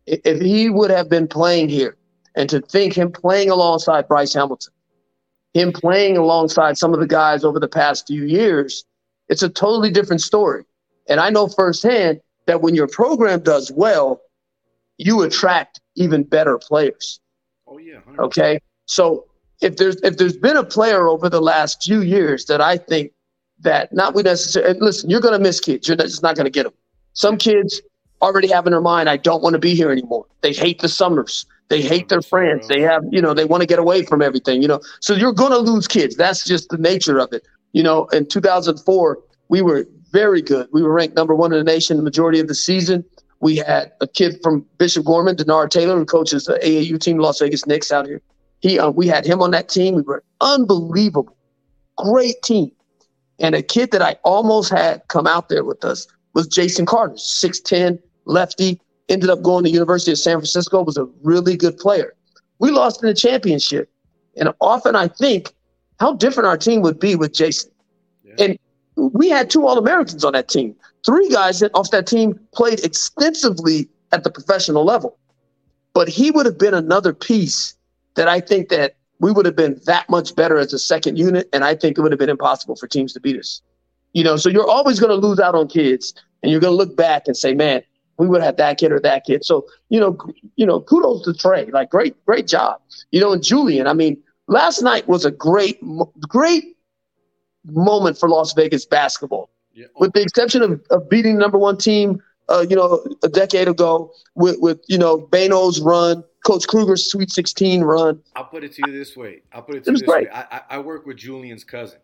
if he would have been playing here, and to think him playing alongside Bryce Hamilton, him playing alongside some of the guys over the past few years, it's a totally different story. And I know firsthand that when your program does well, you attract even better players.
Oh yeah. 100%.
Okay. So if there's if there's been a player over the last few years that I think that not we necessarily listen. You're going to miss kids. You're just not going to get them. Some kids already have in their mind, I don't want to be here anymore. They hate the summers. They hate their friends. They have, you know, they want to get away from everything, you know. So you're going to lose kids. That's just the nature of it. You know, in 2004, we were very good. We were ranked number one in the nation the majority of the season. We had a kid from Bishop Gorman, Denard Taylor, who coaches the AAU team, Las Vegas Knicks out here. He, uh, we had him on that team. We were unbelievable, great team. And a kid that I almost had come out there with us was Jason Carter, 6'10, lefty, ended up going to University of San Francisco, was a really good player. We lost in the championship. And often I think how different our team would be with Jason. Yeah. And we had two All Americans on that team. Three guys off that team played extensively at the professional level. But he would have been another piece that I think that we would have been that much better as a second unit, and I think it would have been impossible for teams to beat us. You know, so you're always going to lose out on kids, and you're going to look back and say, "Man, we would have that kid or that kid." So you know, you know, kudos to Trey, like great, great job. You know, and Julian. I mean, last night was a great, great moment for Las Vegas basketball, yeah. with the exception of, of beating the number one team uh, you know, a decade ago with, with you know, Bano's run, Coach Kruger's Sweet 16 run.
I'll put it to you this way. I'll put it to it you this great. way. I, I work with Julian's cousin.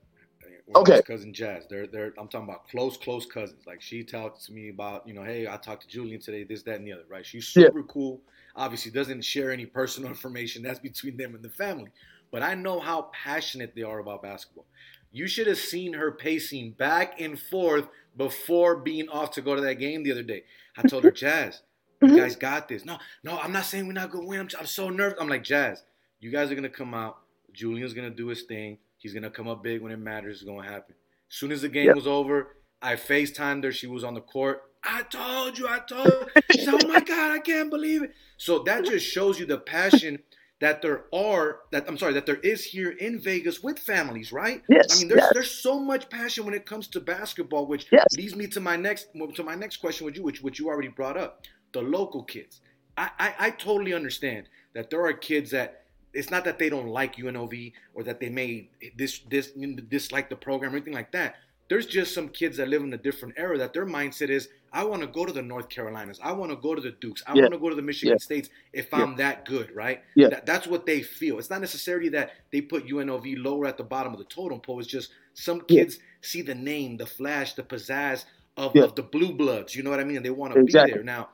Okay.
cousin Jazz. They're they're I'm talking about close, close cousins. Like she talked to me about, you know, hey, I talked to Julian today, this, that, and the other, right? She's super yeah. cool. Obviously doesn't share any personal (laughs) information. That's between them and the family. But I know how passionate they are about basketball. You should have seen her pacing back and forth before being off to go to that game the other day. I told her, (laughs) Jazz, Mm-hmm. you guys got this. No, no, I'm not saying we're not gonna win. I'm, I'm so nervous. I'm like, Jazz, you guys are gonna come out. Julian's gonna do his thing. He's gonna come up big when it matters. It's gonna happen. As soon as the game yep. was over, I FaceTimed her. She was on the court. I told you, I told you. She said, Oh my (laughs) God, I can't believe it. So that just shows you the passion that there are that I'm sorry that there is here in Vegas with families, right?
Yes.
I mean, there's
yes.
there's so much passion when it comes to basketball, which
yes.
leads me to my next to my next question with you, which which you already brought up, the local kids. I, I, I totally understand that there are kids that it's not that they don't like UNLV or that they may this this dislike the program or anything like that. There's just some kids that live in a different era that their mindset is I want to go to the North Carolinas. I want to go to the Dukes. I yeah. want to go to the Michigan yeah. States if yeah. I'm that good, right?
Yeah.
That, that's what they feel. It's not necessarily that they put UNLV lower at the bottom of the totem pole. It's just some kids see the name, the flash, the pizzazz of, of the blue bloods. You know what I mean? And they want to exactly. be there. Now,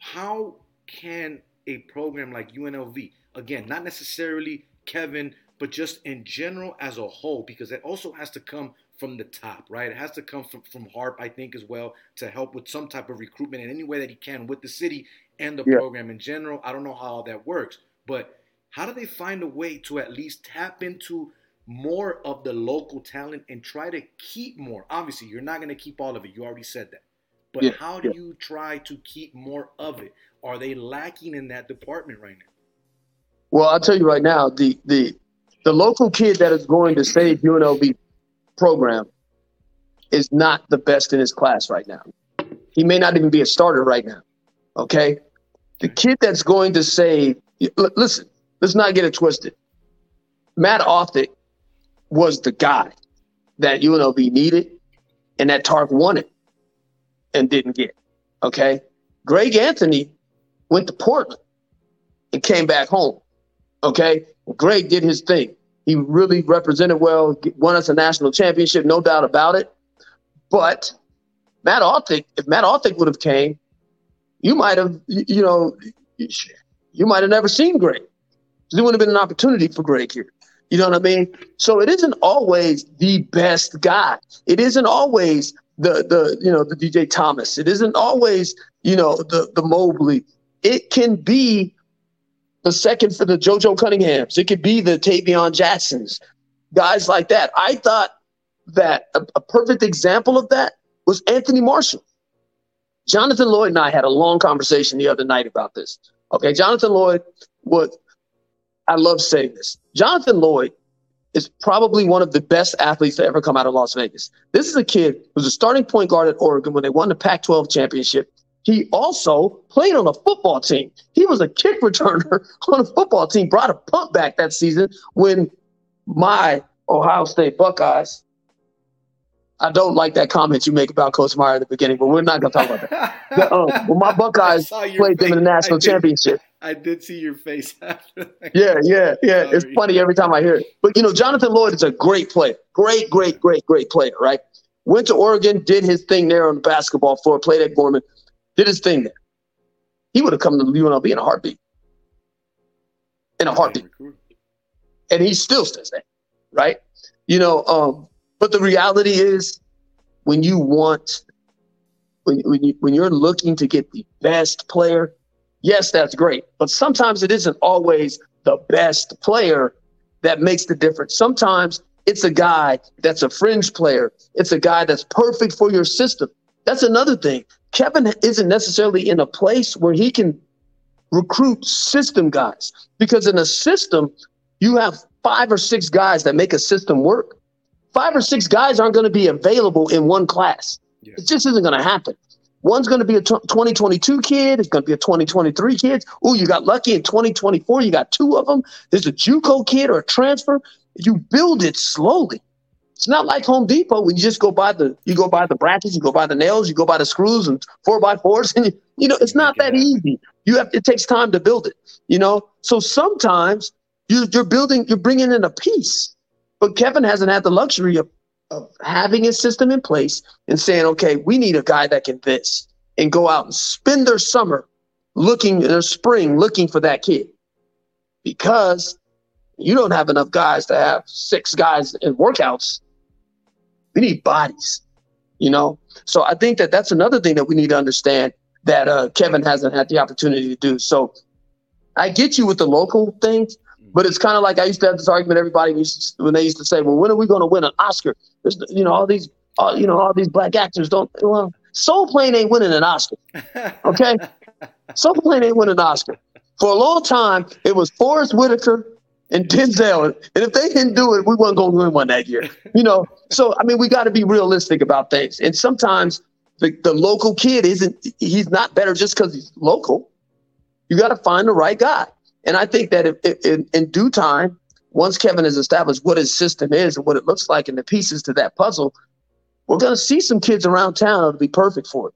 how can a program like UNLV, again, not necessarily Kevin, but just in general as a whole, because it also has to come from the top, right? It has to come from, from Harp, I think, as well, to help with some type of recruitment in any way that he can with the city and the yeah. program in general. I don't know how all that works, but how do they find a way to at least tap into more of the local talent and try to keep more? Obviously, you're not going to keep all of it. You already said that. But yeah. how do you try to keep more of it? Are they lacking in that department right now?
Well, I'll tell you right now, the the the local kid that is going to save UNLV program is not the best in his class right now. He may not even be a starter right now. Okay. The kid that's going to say, listen, let's not get it twisted. Matt Othick was the guy that UNLV needed and that Tark wanted and didn't get. Okay. Greg Anthony went to Portland and came back home. Okay. Greg did his thing. He really represented well, won us a national championship, no doubt about it. But Matt Othick, if Matt Othick would have came, you might have, you know, you might have never seen Greg. There wouldn't have been an opportunity for Greg here. You know what I mean? So it isn't always the best guy. It isn't always the the you know the DJ Thomas. It isn't always you know the the Mobley. It can be the second for the JoJo Cunninghams. It could be the Tayven Jacksons, guys like that. I thought that a, a, perfect example of that was Anthony Marshall. Johnathan Loyd and I had a long conversation the other night about this. Okay, Johnathan Loyd was, I love saying this. Johnathan Loyd is probably one of the best athletes to ever come out of Las Vegas. This is a kid who's a starting point guard at Oregon when they won the Pac 12 championship. He also played on a football team. He was a kick returner (laughs) on a football team, brought a punt back that season when my Ohio State Buckeyes. I don't like that comment you make about Coach Meyer at the beginning, but we're not going to talk about that. the, um, well, my (laughs) Buckeyes played face. them in the national I championship.
I did see your face
after that. Yeah, yeah, yeah. Sorry. It's funny every time I hear it. But, you know, Johnathan Loyd is a great player. Great, great, great, great player, right? Went to Oregon, did his thing there on the basketball floor, played at Gorman did his thing there. He would have come to UNLV in a heartbeat. In a heartbeat. And he still says that, right? You know, um, but the reality is when you want, when, when, you, when you're looking to get the best player, yes, that's great. But sometimes it isn't always the best player that makes the difference. Sometimes It's a guy that's a fringe player. It's a guy that's perfect for your system. That's another thing. Kevin isn't necessarily in a place where he can recruit system guys because in a system, you have five or six guys that make a system work. Five or six guys aren't going to be available in one class. Yeah. It just isn't going to happen. One's going to be a 2022 kid. It's going to be a 2023 kid. Oh, you got lucky in 2024. You got two of them. There's a JUCO kid or a transfer. You build it slowly. It's not like Home Depot when you just go buy the you go buy the brackets, you go buy the nails, you go buy the screws and four by fours, (laughs) and you, you know it's not that easy. You have it takes time to build it. You know, so sometimes you, you're building, you're bringing in a piece, but Kevin hasn't had the luxury of of having a system in place and saying, okay, we need a guy that can this and go out and spend their summer looking in their spring looking for that kid because you don't have enough guys to have six guys in workouts. We need bodies, you know? So I think that that's another thing that we need to understand that uh, Kevin hasn't had the opportunity to do. So I get you with the local things, but it's kind of like I used to have this argument. Everybody used to, when they used to say, "Well, when are we going to win an Oscar?" There's, you know, all these, all, you know, all these black actors don't. Well, Soul Plane ain't winning an Oscar. (laughs) Okay, Soul Plane ain't winning an Oscar. For a long time, it was Forest Whitaker and Denzel, and if they didn't do it, we weren't going to win one that year. You know, so I mean, we got to be realistic about things, and sometimes the, the local kid isn't. He's not better just because he's local. You got to find the right guy. And I think that if, if, in, in due time, once Kevin has established what his system is and what it looks like and the pieces to that puzzle, we're going to see some kids around town that'll be perfect for it.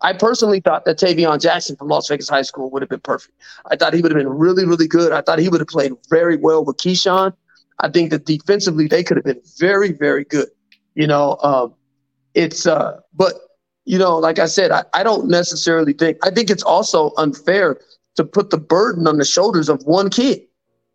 I personally thought that Tavion Jackson from Las Vegas High School would have been perfect. I thought he would have been really, really good. I thought he would have played very well with Keyshawn. I think that defensively they could have been very, very good. You know, um, it's uh, but you know, like I said, I, I don't necessarily think I think it's also unfair to put the burden on the shoulders of one kid.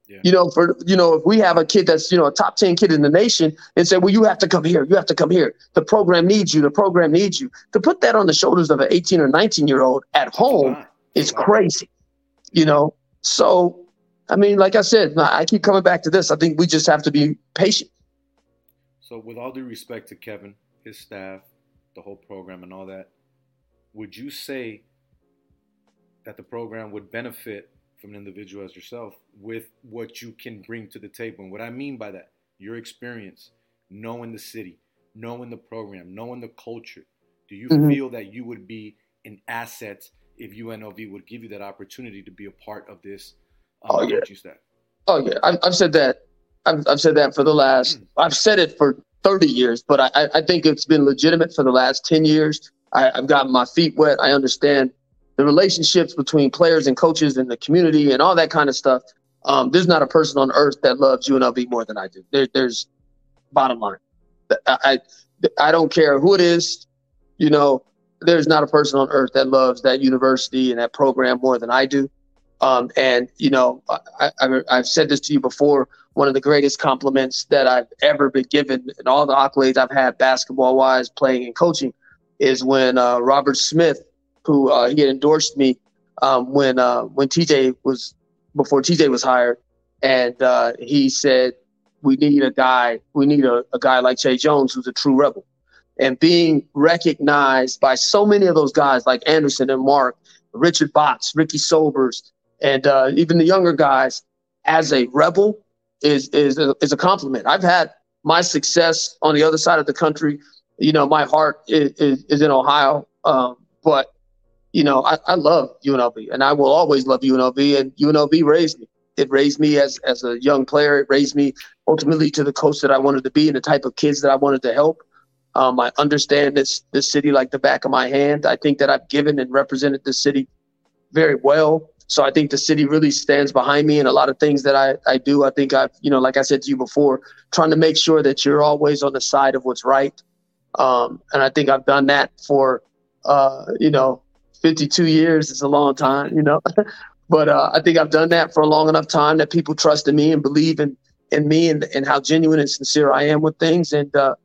Yeah. You know, for you know, if we have a kid that's you know a top ten kid in the nation and say, well, you have to come here, you have to come here. The program needs you. The program needs you. To put that on the shoulders of an eighteen or nineteen year old at home is crazy. You know, so I mean, like I said, I keep coming back to this. I think we just have to be patient.
So, with all due respect to Kevin, his staff, the whole program, and all that, would you say that the program would benefit from an individual as yourself with what you can bring to the table. And what I mean by that, your experience, knowing the city, knowing the program, knowing the culture. Do you mm-hmm. feel that you would be an asset if UNLV would give you that opportunity to be a part of this um,
oh, yeah. Oh yeah, I've, I've said that. I've, I've, said that for the last. Mm. I've said it for 30 years, but I, I think it's been legitimate for the last 10 years. I, I've gotten my feet wet. I understand the relationships between players and coaches and the community and all that kind of stuff. Um, there's not a person on earth that loves UNLV more than I do. There, there's bottom line. I, I, I don't care who it is. You know, there's not a person on earth that loves that university and that program more than I do. Um, and you know, I, I, I've said this to you before. One of the greatest compliments that I've ever been given, and all the accolades I've had basketball wise, playing and coaching, is when uh, Robert Smith who uh, he had endorsed me um, when uh, when TJ was before TJ was hired, and uh, he said we need a guy, we need a, a guy like Che Jones who's a true rebel, and being recognized by so many of those guys like Anderson and Mark, Richard Botts, Ricky Sobers, and uh, even the younger guys as a rebel is is a, is a compliment. I've had my success on the other side of the country. You know, my heart is, is, is in Ohio, um, but you know, I, I love UNLV and I will always love UNLV and UNLV raised me. It raised me as, as a young player. It raised me ultimately to the coach that I wanted to be and the type of kids that I wanted to help. Um, I understand this this city like the back of my hand. I think that I've given and represented the city very well. So I think the city really stands behind me and a lot of things that I, I do. I think I've, you know, like I said to you before, trying to make sure that you're always on the side of what's right. Um, and I think I've done that for, uh, you know, 52 years is a long time, you know. (laughs) but uh, I think I've done that for a long enough time that people trust in me and believe in, in me and, and how genuine and sincere I am with things. And, uh,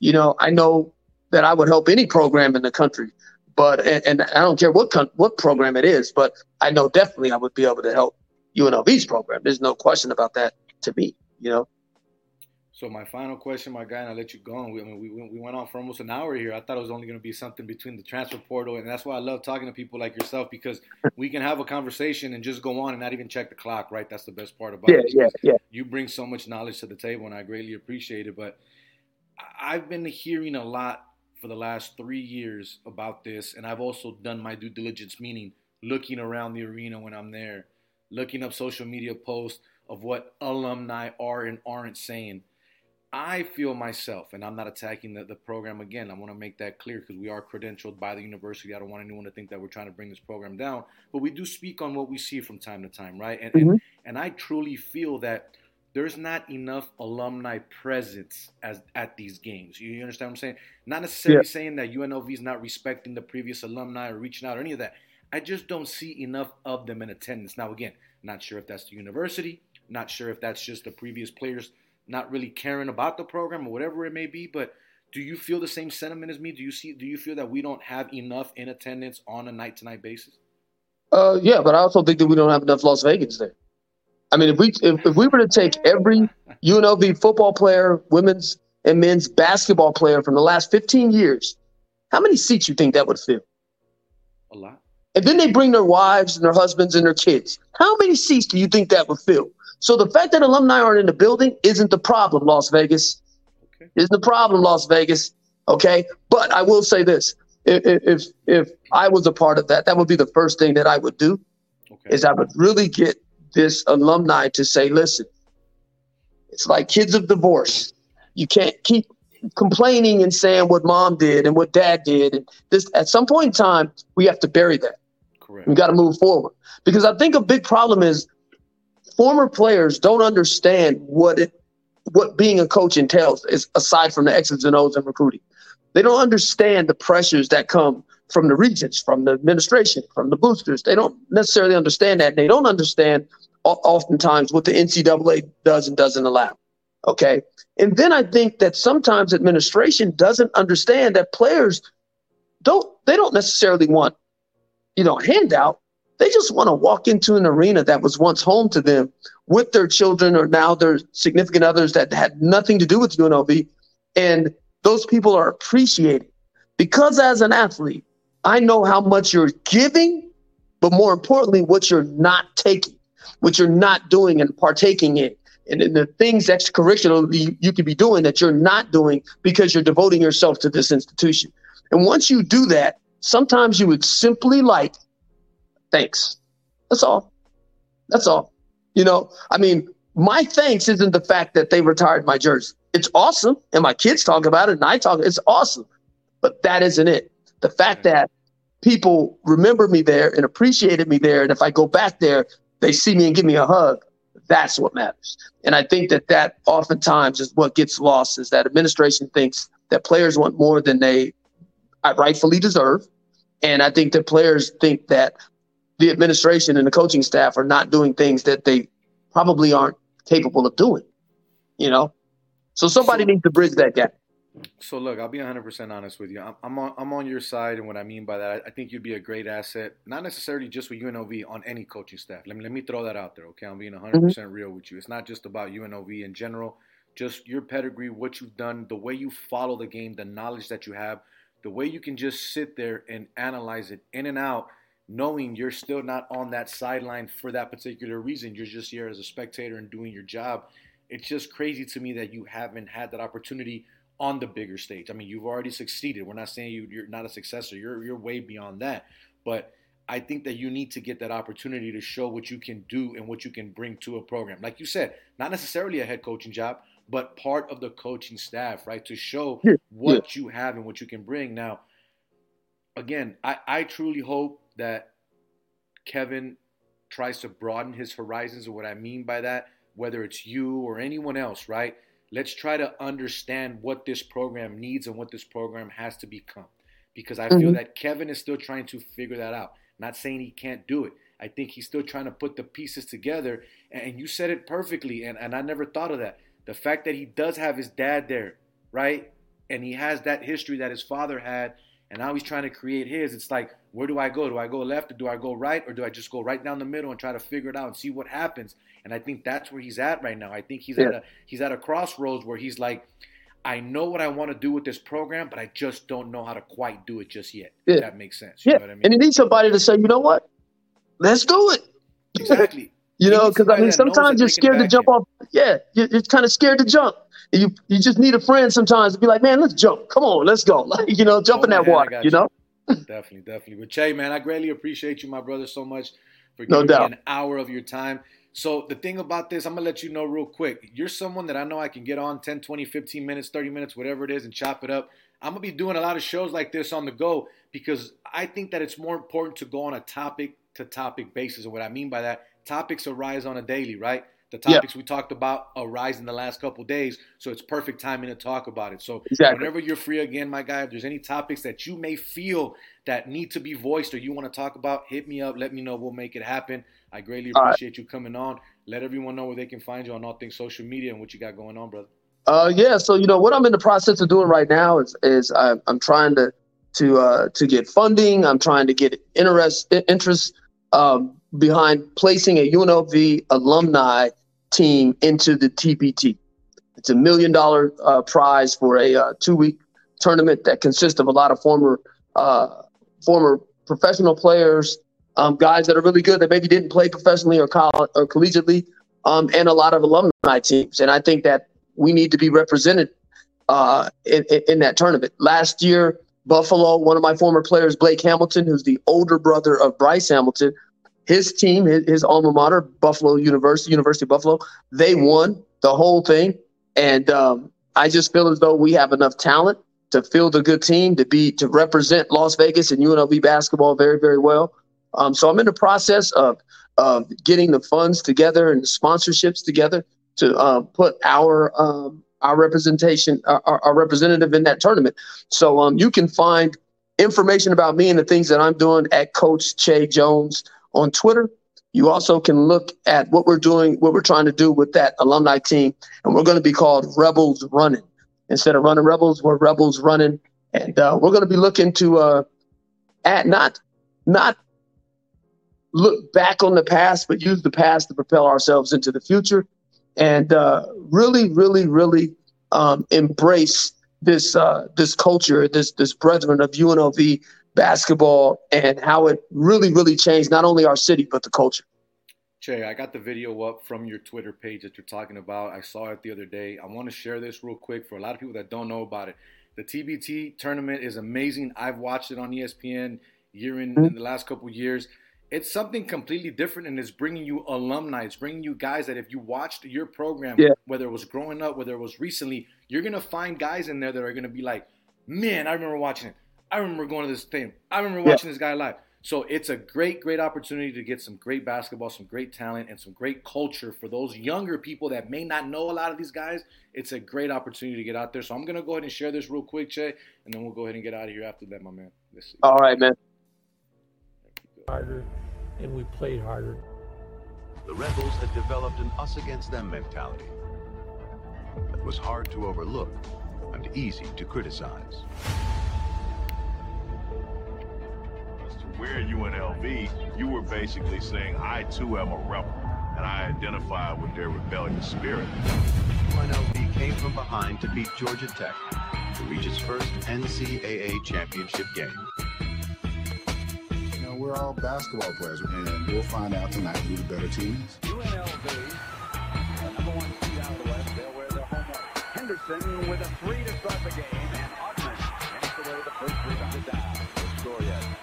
you know, I know that I would help any program in the country. But and, and I don't care what con- what program it is, but I know definitely I would be able to help UNLV's program. There's no question about that to me, you know.
So my final question, my guy, and I let you go. We, I mean, we, we went on for almost an hour here. I thought it was only going to be something between the transfer portal, and that's why I love talking to people like yourself because we can have a conversation and just go on and not even check the clock. Right? That's the best part about
yeah,
it.
Yeah, yeah,
You bring so much knowledge to the table, and I greatly appreciate it. But I've been hearing a lot for the last three years about this, and I've also done my due diligence, meaning looking around the arena when I'm there, looking up social media posts of what alumni are and aren't saying. I feel myself, and I'm not attacking the, the program again. I want to make that clear because we are credentialed by the university. I don't want anyone to think that we're trying to bring this program down, but we do speak on what we see from time to time, right? And, mm-hmm. and, and I truly feel that there's not enough alumni presence as at these games. You, understand what I'm saying? Not necessarily yeah. saying that UNLV is not respecting the previous alumni or reaching out or any of that. I just don't see enough of them in attendance. Now, again, not sure if that's the university, not sure if that's just the previous players not really caring about the program or whatever it may be. But do you feel the same sentiment as me? Do you see? Do you feel that we don't have enough in attendance on a night to night basis?
Uh, yeah, but I also think that we don't have enough Las Vegas there. I mean, if we if, if we were to take every UNLV football player, women's and men's basketball player from the last 15 years, how many seats you think that would fill?
A lot.
And then they bring their wives and their husbands and their kids. How many seats do you think that would fill? So the fact that alumni aren't in the building isn't the problem, Las Vegas. Okay. Isn't the problem, Las Vegas. Okay. But I will say this. If, if if I was a part of that, that would be the first thing that I would do. Okay. Is I would really get this alumni to say, listen, it's like kids of divorce. You can't keep complaining and saying what mom did and what dad did. And this at some point in time, we have to bury that. Correct. We got to move forward. Because I think a big problem is former players don't understand what it what being a coach entails is aside from the X's and O's and recruiting. They don't understand the pressures that come from the regents, from the administration, from the boosters. They don't necessarily understand that. And They don't understand oftentimes what the NCAA does and doesn't allow. Okay. And then I think that sometimes administration doesn't understand that players don't, they don't necessarily want, you know, handout. They just want to walk into an arena that was once home to them with their children or now their significant others that had nothing to do with UNLV. And those people are appreciated because as an athlete, I know how much you're giving, but more importantly, what you're not taking, what you're not doing and partaking in. And the things extracurricularly you could be doing that you're not doing because you're devoting yourself to this institution. And once you do that, sometimes you would simply like thanks. That's all. That's all. You know, I mean, my thanks isn't the fact that they retired my jersey. It's awesome. And my kids talk about it and I talk, it's awesome. But that isn't it. The fact that people remember me there and appreciated me there. And if I go back there, they see me and give me a hug. That's what matters. And I think that that oftentimes is what gets lost is that administration thinks that players want more than they uh, rightfully deserve. And I think that players think that the administration and the coaching staff are not doing things that they probably aren't capable of doing. You know, so somebody so, needs to bridge that gap.
So look, I'll be 100% honest with you. I'm, I'm, on I'm on your side, and what I mean by that, I think you'd be a great asset, not necessarily just with UNLV, on any coaching staff. Let me let me throw that out there, okay? I'm being 100% mm hmm real with you. It's not just about UNLV in general, just your pedigree, what you've done, the way you follow the game, the knowledge that you have, the way you can just sit there and analyze it in and out knowing you're still not on that sideline for that particular reason. You're just here as a spectator and doing your job. It's just crazy to me that you haven't had that opportunity on the bigger stage. I mean, you've already succeeded. We're not saying you, you're not a successor. You're you're way beyond that. But I think that you need to get that opportunity to show what you can do and what you can bring to a program. Like you said, not necessarily a head coaching job, but part of the coaching staff, right? To show what you have and what you can bring. Now, again, I, I truly hope that Kevin tries to broaden his horizons. And what I mean by that, whether it's you or anyone else, right? Let's try to understand what this program needs and what this program has to become. Because I mm-hmm. feel that Kevin is still trying to figure that out. Not saying he can't do it. I think he's still trying to put the pieces together. And you said it perfectly. And, and I never thought of that. The fact that he does have his dad there, right? And he has that history that his father had and now he's trying to create his. It's like, where do I go? Do I go left or do I go right or do I just go right down the middle and try to figure it out and see what happens? And I think that's where he's at right now. I think he's
Yeah.
at a he's at a crossroads where he's like, I know what I want to do with this program, but I just don't know how to quite do it just yet.
Yeah.
If that makes sense. You
Yeah,
know what I mean?
and you need somebody to say, you know what, let's do it.
Exactly.
You
You
know, because I mean, sometimes you're scared to jump
you.
off. Yeah, you're, you're kind of scared to jump. You you just need a friend sometimes to be like, man, let's jump. Come on, let's go. Like (laughs) you know, jump in that water.
got
You know. (laughs)
definitely, definitely. But Che, man, I greatly appreciate you, my brother, so much for
No
giving
doubt.
me an hour of your time. So the thing about this, I'm gonna let you know real quick. You're someone that I know I can get on 10, 20, 15 minutes, 30 minutes, whatever it is, and chop it up. I'm gonna be doing a lot of shows like this on the go because I think that it's more important to go on a topic to topic basis. And what I mean by that, topics arise on a daily, right? The topics we talked about arise in the last couple days, so it's perfect timing to talk about it. So
Exactly.
whenever you're free again, my guy, if there's any topics that you may feel that need to be voiced or you want to talk about, hit me up. Let me know. We'll make it happen. I greatly
All right.
appreciate you coming on. Let everyone know where they can find you on all things social media and what you got going on, brother.
Uh, yeah. So you know what I'm in the process of doing right now is is I'm, I'm trying to to uh, to get funding. I'm trying to get interest interest um, behind placing a UNLV alumni team into the TBT. It's a million dollar uh, prize for a uh, two week tournament that consists of a lot of former uh, former professional players, um, guys that are really good that maybe didn't play professionally or college or collegiately, um, and a lot of alumni teams. And I think that we need to be represented uh, in, in that tournament. Last year, Buffalo, one of my former players, Blake Hamilton, who's the older brother of Bryce Hamilton, his team, his, his alma mater, Buffalo University, University of Buffalo, they won the whole thing. And um, I just feel as though we have enough talent to field a good team to be to represent Las Vegas and UNLV basketball very, very well. Um, so I'm in the process of of getting the funds together and the sponsorships together to uh, put our um, our representation, our, our- our representative in that tournament. So um, you can find information about me and the things that I'm doing at Coach Che Jones on Twitter. You also can look at what we're doing, what we're trying to do with that alumni team, and we're going to be called Rebels Running. Instead of running Rebels, we're Rebels Running, and uh, we're going to be looking to uh, at not not look back on the past, but use the past to propel ourselves into the future and uh, really, really, really um, embrace this uh, this culture, this this brethren of UNLV basketball, and how it really, really changed not only our city but the culture.
Che, I got the video up from your Twitter page that you're talking about. I saw it the other day. I want to share this real quick for a lot of people that don't know about it. The TBT tournament is amazing. I've watched it on ESPN year in, mm-hmm. in the last couple years. It's something completely different, and it's bringing you alumni. It's bringing you guys that if you watched your program,
Yeah.
whether it was growing up, whether it was recently, you're gonna find guys in there that are gonna be like, "Man, I remember watching it. I remember going to this thing. I remember
Yeah.
watching this guy live." So it's a great, great opportunity to get some great basketball, some great talent, and some great culture for those younger people that may not know a lot of these guys. It's a great opportunity to get out there. So I'm gonna go ahead and share this real quick, Che, and then we'll go ahead and get out of here after that, my man. Let's see.
All right, man.
harder and we played harder.
The Rebels had developed an us against them mentality that was hard to overlook and easy to criticize.
To wear UNLV, you were basically saying, I too am a rebel, and I identify with their rebellious spirit.
UNLV came from behind to beat Georgia Tech to reach its first NCAA championship game.
You know, we're all basketball players, and we'll find out tonight who the better team is.
UNLV, the number one seed out of the West, they'll wear their homework. Henderson with a three to start the game, and Augmon takes away the first rebound down. No score yet.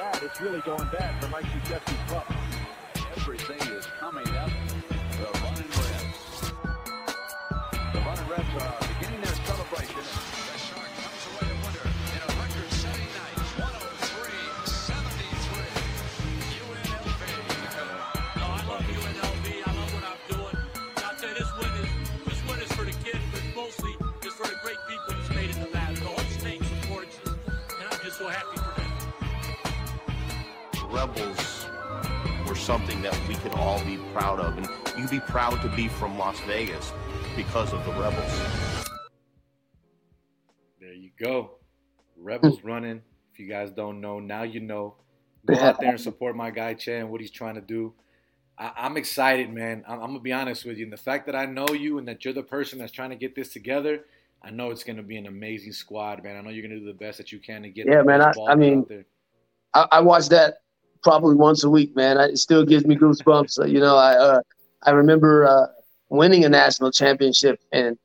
Bad, it's really going bad for Mike club.
Something that we could all be proud of, and you'd be proud to be from Las Vegas because of the Rebels.
There you go. Rebels hmm. running. If you guys don't know, now you know. Go out there and support my guy Che and what he's trying to do. I, I'm excited, man. I'm, I'm gonna be honest with you. And the fact that I know you and that you're the person that's trying to get this together, I know it's gonna be an amazing squad, man. I know you're gonna do the best that you can to get.
Yeah,
the
man. I, I mean,
out there.
I, I watch that probably once a week, man. I, it still gives me goosebumps. Uh, you know, I uh, I remember uh, winning a national championship, and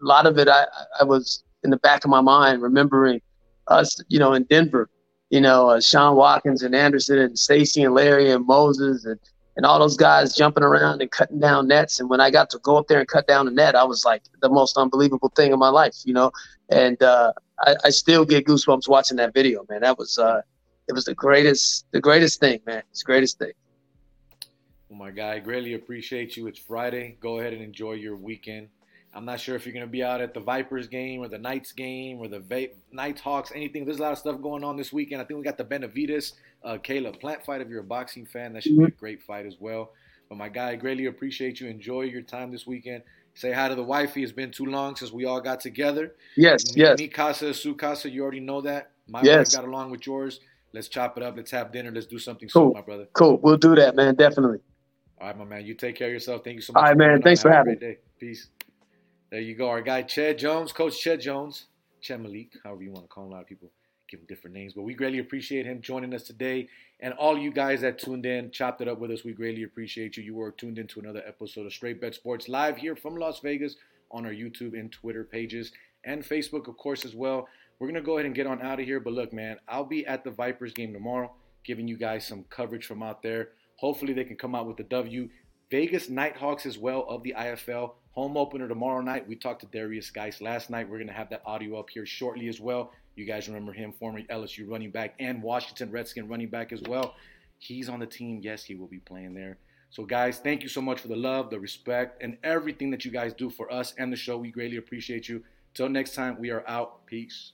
a lot of it I, I was in the back of my mind remembering us, you know, in Denver. You know, uh, Sean Watkins and Anderson and Stacy and Larry and Moses and and all those guys jumping around and cutting down nets. And when I got to go up there and cut down the net, I was like the most unbelievable thing in my life, you know. And uh, I, I still get goosebumps watching that video, man. That was uh, it was the greatest, the greatest thing, man. It's the greatest thing.
Well, my guy, greatly appreciate you. It's Friday. Go ahead and enjoy your weekend. I'm not sure if you're going to be out at the Vipers game or the Knights game or the Va- Knights Hawks, anything. There's a lot of stuff going on this weekend. I think we got the Benavidez uh, Caleb Plant fight. If you're a boxing fan, that should be a great fight as well. But my guy, greatly appreciate you. Enjoy your time this weekend. Say hi to the wifey. It's been too long since we all got together.
Yes,
me,
yes.
Me casa, su casa. You already know that. My
Yes.
wife got along with yours. Let's chop it up. Let's have dinner. Let's do something
Cool.
soon, my brother.
Cool. We'll do that, man. Definitely.
All right, my man. You take care of yourself. Thank you so much.
All right, man. Thanks for
Have
having
me. Peace. There you go. Our guy Che Jones, Coach Che Jones, Che Malik, however you want to call him. A lot of people give him different names, but we greatly appreciate him joining us today. And all you guys that tuned in, chopped it up with us, we greatly appreciate you. You were tuned into another episode of Straight Bet Sports live here from Las Vegas on our YouTube and Twitter pages and Facebook, of course, as well. We're gonna go ahead and get on out of here. But look, man, I'll be at the Vipers game tomorrow, giving you guys some coverage from out there. Hopefully, they can come out with the W. Vegas Knight Hawks as well of the IFL. Home opener tomorrow night. We talked to Derrius Guice last night. We're going to have that audio up here shortly as well. You guys remember him, former LSU running back and Washington Redskin running back as well. He's on the team. Yes, he will be playing there. So, guys, thank you so much for the love, the respect, and everything that you guys do for us and the show. We greatly appreciate you. Till next time, we are out. Peace.